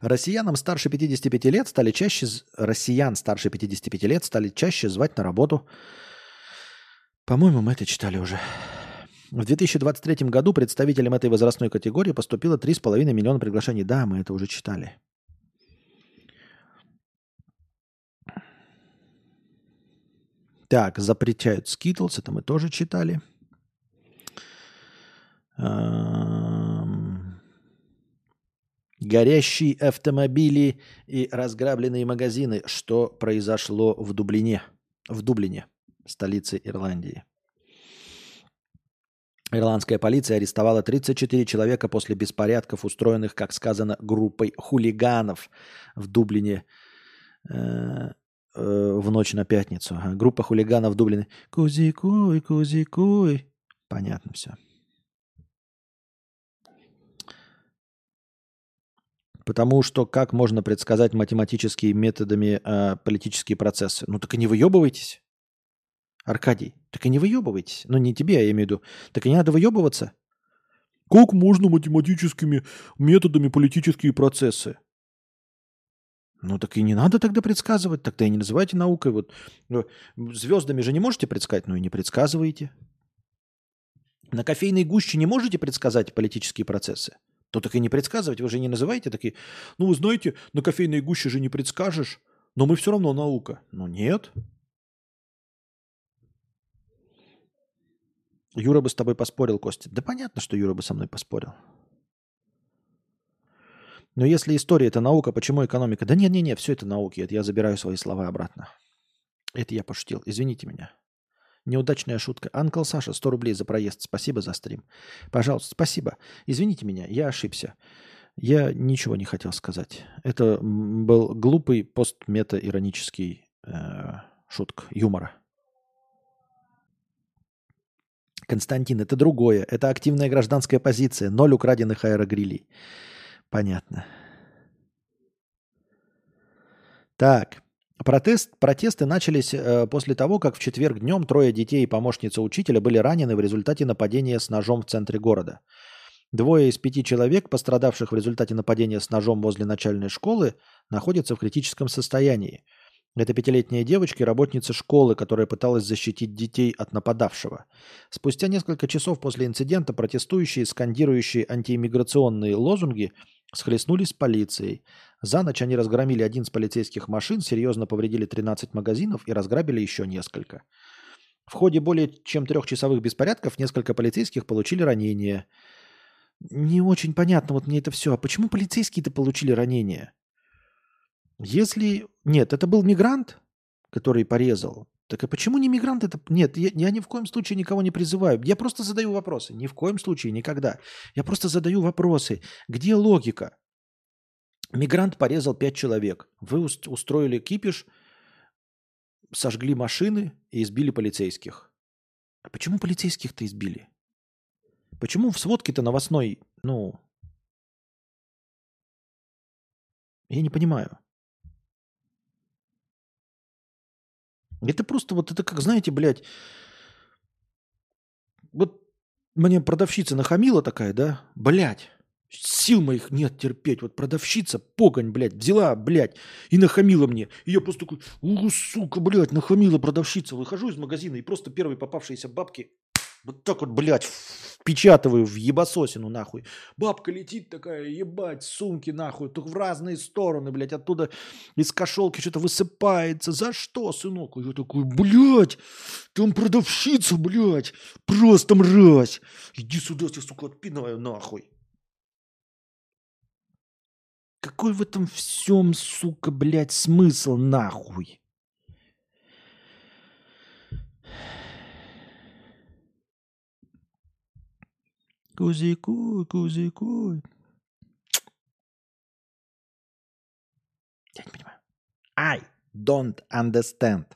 Россиянам старше 55 лет стали чаще... Россиян старше 55 лет стали чаще звать на работу. По-моему, мы это читали уже. В 2023 году представителям этой возрастной категории поступило 3,5 миллиона приглашений. Да, мы это уже читали. Так, запрещают Skittles, это мы тоже читали. Горящие автомобили и разграбленные магазины. Что произошло в Дублине? В Дублине, столице Ирландии. Ирландская полиция арестовала 34 человека после беспорядков, устроенных, как сказано, группой хулиганов в Дублине э, э, в ночь на пятницу. Группа хулиганов в Дублине. Кузикуй, кузикуй. Понятно все. Потому что как можно предсказать математическими методами э, политические процессы? Ну так и не выебывайтесь. Аркадий, так и не выебывайтесь. Ну, не тебе, а я имею в виду. Так и не надо выебываться. Как можно математическими методами политические процессы? Ну так и не надо тогда предсказывать, тогда и не называйте наукой. Вот ну, звездами же не можете предсказать, ну и не предсказываете. На кофейной гуще не можете предсказать политические процессы. То так и не предсказывать, вы же не называете такие. Ну вы знаете, на кофейной гуще же не предскажешь, но мы все равно наука. Ну нет. Юра бы с тобой поспорил, Костя. Да понятно, что Юра бы со мной поспорил. Но если история – это наука, почему экономика? Да нет-нет-нет, все это науки. Это я забираю свои слова обратно. Это я пошутил. Извините меня. Неудачная шутка. Анкл Саша, 100 рублей за проезд. Спасибо за стрим. Пожалуйста, спасибо. Извините меня, я ошибся. Я ничего не хотел сказать. Это был глупый постмета-иронический э, шутка юмора. Константин, это другое. Это активная гражданская позиция. Ноль украденных аэрогрилей. Понятно. Так. Протест, протесты начались э, после того, как в четверг днем трое детей и помощница учителя были ранены в результате нападения с ножом в центре города. Двое из пяти человек, пострадавших в результате нападения с ножом возле начальной школы, находятся в критическом состоянии – это пятилетняя девочка и работница школы, которая пыталась защитить детей от нападавшего. Спустя несколько часов после инцидента протестующие, скандирующие антииммиграционные лозунги, схлестнулись с полицией. За ночь они разгромили один из полицейских машин, серьезно повредили 13 магазинов и разграбили еще несколько. В ходе более чем трехчасовых беспорядков несколько полицейских получили ранения. Не очень понятно вот мне это все. А почему полицейские-то получили ранения? Если... Нет, это был мигрант, который порезал. Так а почему не мигрант это? Нет, я, я ни в коем случае никого не призываю. Я просто задаю вопросы. Ни в коем случае, никогда. Я просто задаю вопросы. Где логика? Мигрант порезал пять человек. Вы устроили кипиш, сожгли машины и избили полицейских. А почему полицейских-то избили? Почему в сводке-то новостной, ну... Я не понимаю. Это просто вот, это как, знаете, блядь, вот мне продавщица нахамила такая, да, блядь, сил моих нет терпеть. Вот продавщица, погонь, блядь, взяла, блядь, и нахамила мне. И я просто такой, у, сука, блядь, нахамила продавщица. Выхожу из магазина и просто первые попавшиеся бабки Вот так вот, блядь, впечатываю в ебасосину, нахуй. Бабка летит такая, ебать, сумки, нахуй. Только в разные стороны, блядь. Оттуда из кошелки что-то высыпается. За что, сынок? Я такой, блядь, там продавщица, блядь. Просто мразь. Иди сюда, я, сука, отпинаю, нахуй. Какой в этом всем, сука, блядь, смысл, нахуй? Кузикуй, кузикуй. Я не понимаю. I don't understand.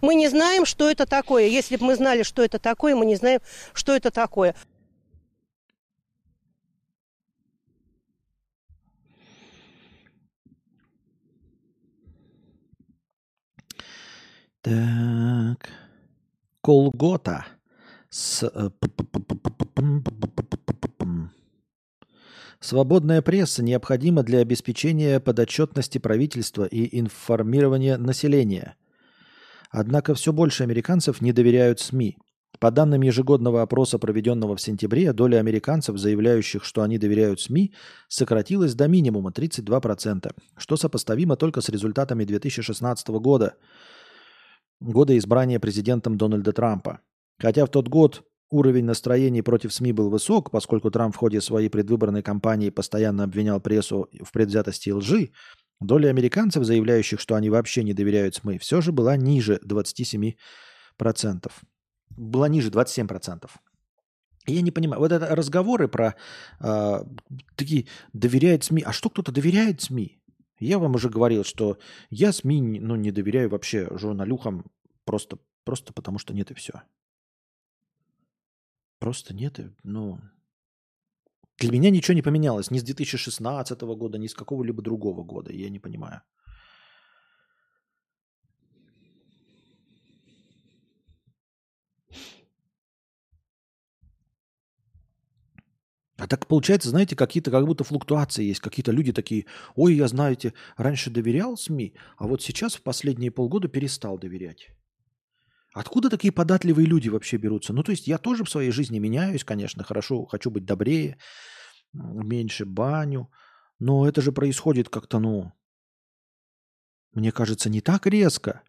Мы не знаем, что это такое. Если бы мы знали, что это такое, мы не знаем, что это такое. Так. Колгота с... Свободная пресса необходима для обеспечения подотчетности правительства и информирования населения. Однако все больше американцев не доверяют СМИ. По данным ежегодного опроса, проведенного в сентябре, доля американцев, заявляющих, что они доверяют СМИ, сократилась до минимума 32%, что сопоставимо только с результатами 2016 года, года избрания президентом Дональда Трампа. Хотя в тот год уровень настроений против СМИ был высок, поскольку Трамп в ходе своей предвыборной кампании постоянно обвинял прессу в предвзятости и лжи, доля американцев, заявляющих, что они вообще не доверяют СМИ, все же была ниже 27%. Была ниже 27%. Я не понимаю, вот это разговоры про э, такие доверяет СМИ. А что кто-то доверяет СМИ? Я вам уже говорил, что я СМИ ну, не доверяю вообще журналюхам просто, просто потому, что нет и все. Просто нет, ну... Для меня ничего не поменялось ни с 2016 года, ни с какого-либо другого года. Я не понимаю. А так получается, знаете, какие-то как будто флуктуации есть. Какие-то люди такие, ой, я, знаете, раньше доверял СМИ, а вот сейчас в последние полгода перестал доверять. Откуда такие податливые люди вообще берутся? Ну, то есть я тоже в своей жизни меняюсь, конечно, хорошо, хочу быть добрее, меньше баню, но это же происходит как-то, ну, мне кажется, не так резко.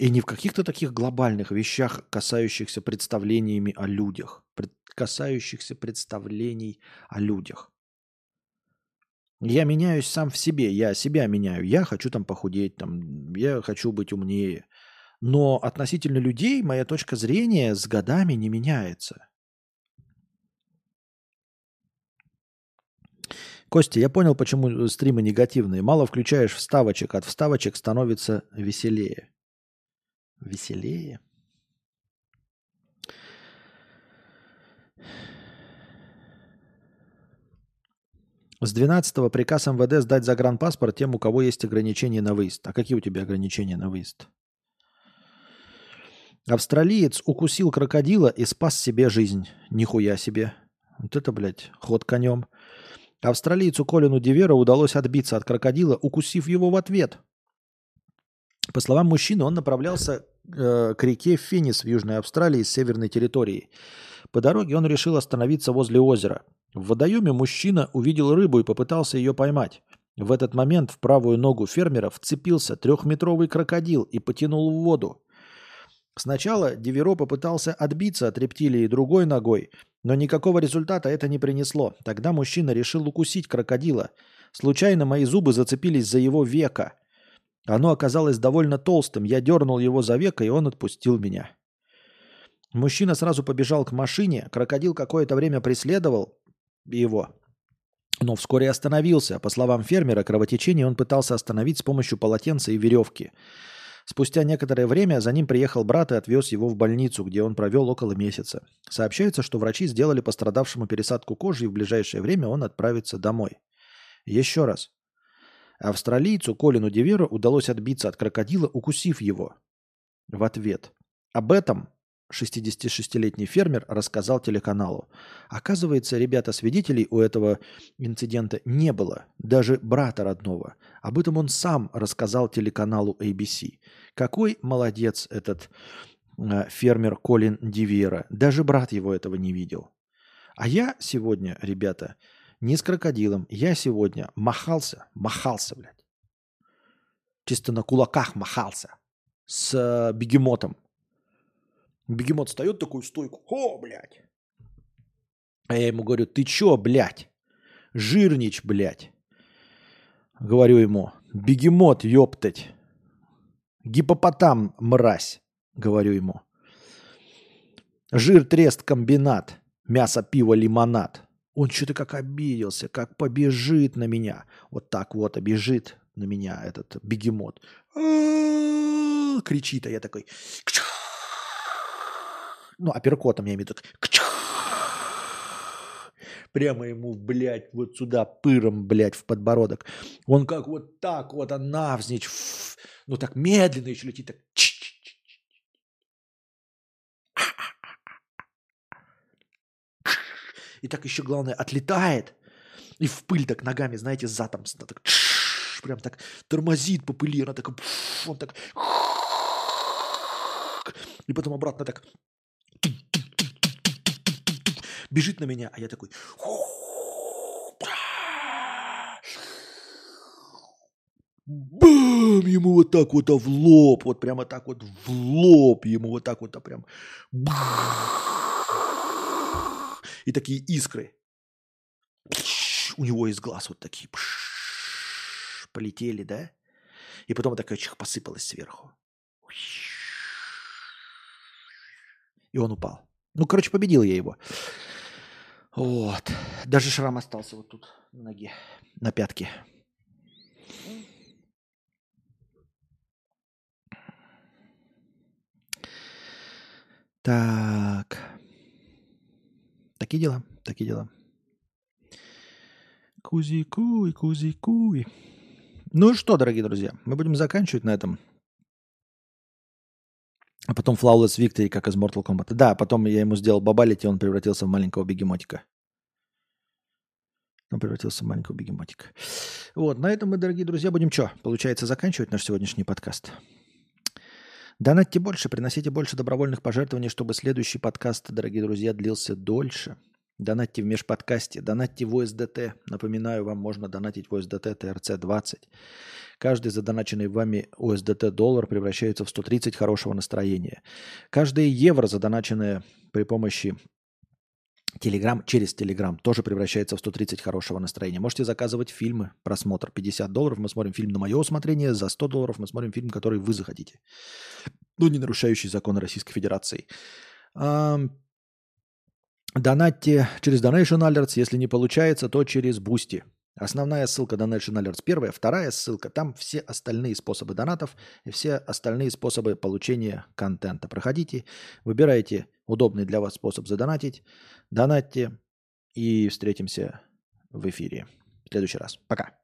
И не в каких-то таких глобальных вещах, касающихся представлениями о людях, касающихся представлений о людях. Я меняюсь сам в себе, я себя меняю, я хочу там похудеть, там, я хочу быть умнее – но относительно людей моя точка зрения с годами не меняется. Костя, я понял, почему стримы негативные. Мало включаешь вставочек, от вставочек становится веселее. Веселее? С 12 приказ МВД сдать загранпаспорт тем, у кого есть ограничения на выезд. А какие у тебя ограничения на выезд? Австралиец укусил крокодила и спас себе жизнь. Нихуя себе. Вот это, блядь, ход конем. Австралийцу Колину Дивера удалось отбиться от крокодила, укусив его в ответ. По словам мужчины, он направлялся э, к реке Фенис в Южной Австралии с северной территории. По дороге он решил остановиться возле озера. В водоеме мужчина увидел рыбу и попытался ее поймать. В этот момент в правую ногу фермера вцепился трехметровый крокодил и потянул в воду. Сначала Диверо попытался отбиться от рептилии другой ногой, но никакого результата это не принесло. Тогда мужчина решил укусить крокодила. Случайно мои зубы зацепились за его веко. Оно оказалось довольно толстым. Я дернул его за веко, и он отпустил меня. Мужчина сразу побежал к машине. Крокодил какое-то время преследовал его, но вскоре остановился. По словам фермера, кровотечение он пытался остановить с помощью полотенца и веревки. Спустя некоторое время за ним приехал брат и отвез его в больницу, где он провел около месяца. Сообщается, что врачи сделали пострадавшему пересадку кожи, и в ближайшее время он отправится домой. Еще раз. Австралийцу Колину Диверу удалось отбиться от крокодила, укусив его. В ответ. Об этом 66-летний фермер рассказал телеканалу. Оказывается, ребята, свидетелей у этого инцидента не было, даже брата родного. Об этом он сам рассказал телеканалу ABC. Какой молодец этот э, фермер Колин Дивера. Даже брат его этого не видел. А я сегодня, ребята, не с крокодилом, я сегодня махался, махался, блядь. Чисто на кулаках махался с э, бегемотом Бегемот встает такую стойку. О, блядь. А я ему говорю, ты чё, блядь? Жирнич, блядь. Говорю ему, бегемот, ёптать. Гипопотам, мразь, говорю ему. Жир, трест, комбинат. Мясо, пиво, лимонад. Он что-то как обиделся, как побежит на меня. Вот так вот обежит на меня этот бегемот. Кричит, а я такой ну, апперкотом я имею виду, прямо ему, блядь, вот сюда пыром, блядь, в подбородок. Он как вот так вот, а навзничь, ну так медленно еще летит, так и так еще, главное, отлетает, и в пыль так ногами, знаете, задом, так, прям так тормозит по пыли, она так, он так, и потом обратно так бежит на меня, а я такой... Бам! Ему вот так вот а в лоб, вот прямо так вот в лоб ему вот так вот а прям... И такие искры. У него из глаз вот такие полетели, да? И потом такая чих посыпалась сверху. И он упал. Ну, короче, победил я его. Вот. Даже шрам остался вот тут на ноге, на пятке. Так. Такие дела, такие дела. Кузи-куй, кузи-куй. Ну что, дорогие друзья, мы будем заканчивать на этом. А потом Flawless Victory, как из Mortal Kombat. Да, потом я ему сделал бабалити, он превратился в маленького бегемотика. Он превратился в маленького бегемотика. Вот, на этом мы, дорогие друзья, будем что? Получается, заканчивать наш сегодняшний подкаст. Донатьте больше, приносите больше добровольных пожертвований, чтобы следующий подкаст, дорогие друзья, длился дольше. Донатьте в межподкасте, донатьте в ОСДТ. Напоминаю, вам можно донатить в ОСДТ ТРЦ-20. Каждый задоначенный вами ОСДТ доллар превращается в 130 хорошего настроения. Каждое евро, задоначенное при помощи Телеграм через Телеграм тоже превращается в 130 хорошего настроения. Можете заказывать фильмы, просмотр 50 долларов. Мы смотрим фильм на мое усмотрение. За 100 долларов мы смотрим фильм, который вы захотите. Но не нарушающий законы Российской Федерации. Донатьте через Donation Alerts. Если не получается, то через Boosty. Основная ссылка Donation Alerts первая. Вторая ссылка. Там все остальные способы донатов и все остальные способы получения контента. Проходите, выбирайте удобный для вас способ задонатить. Донатьте и встретимся в эфире в следующий раз. Пока.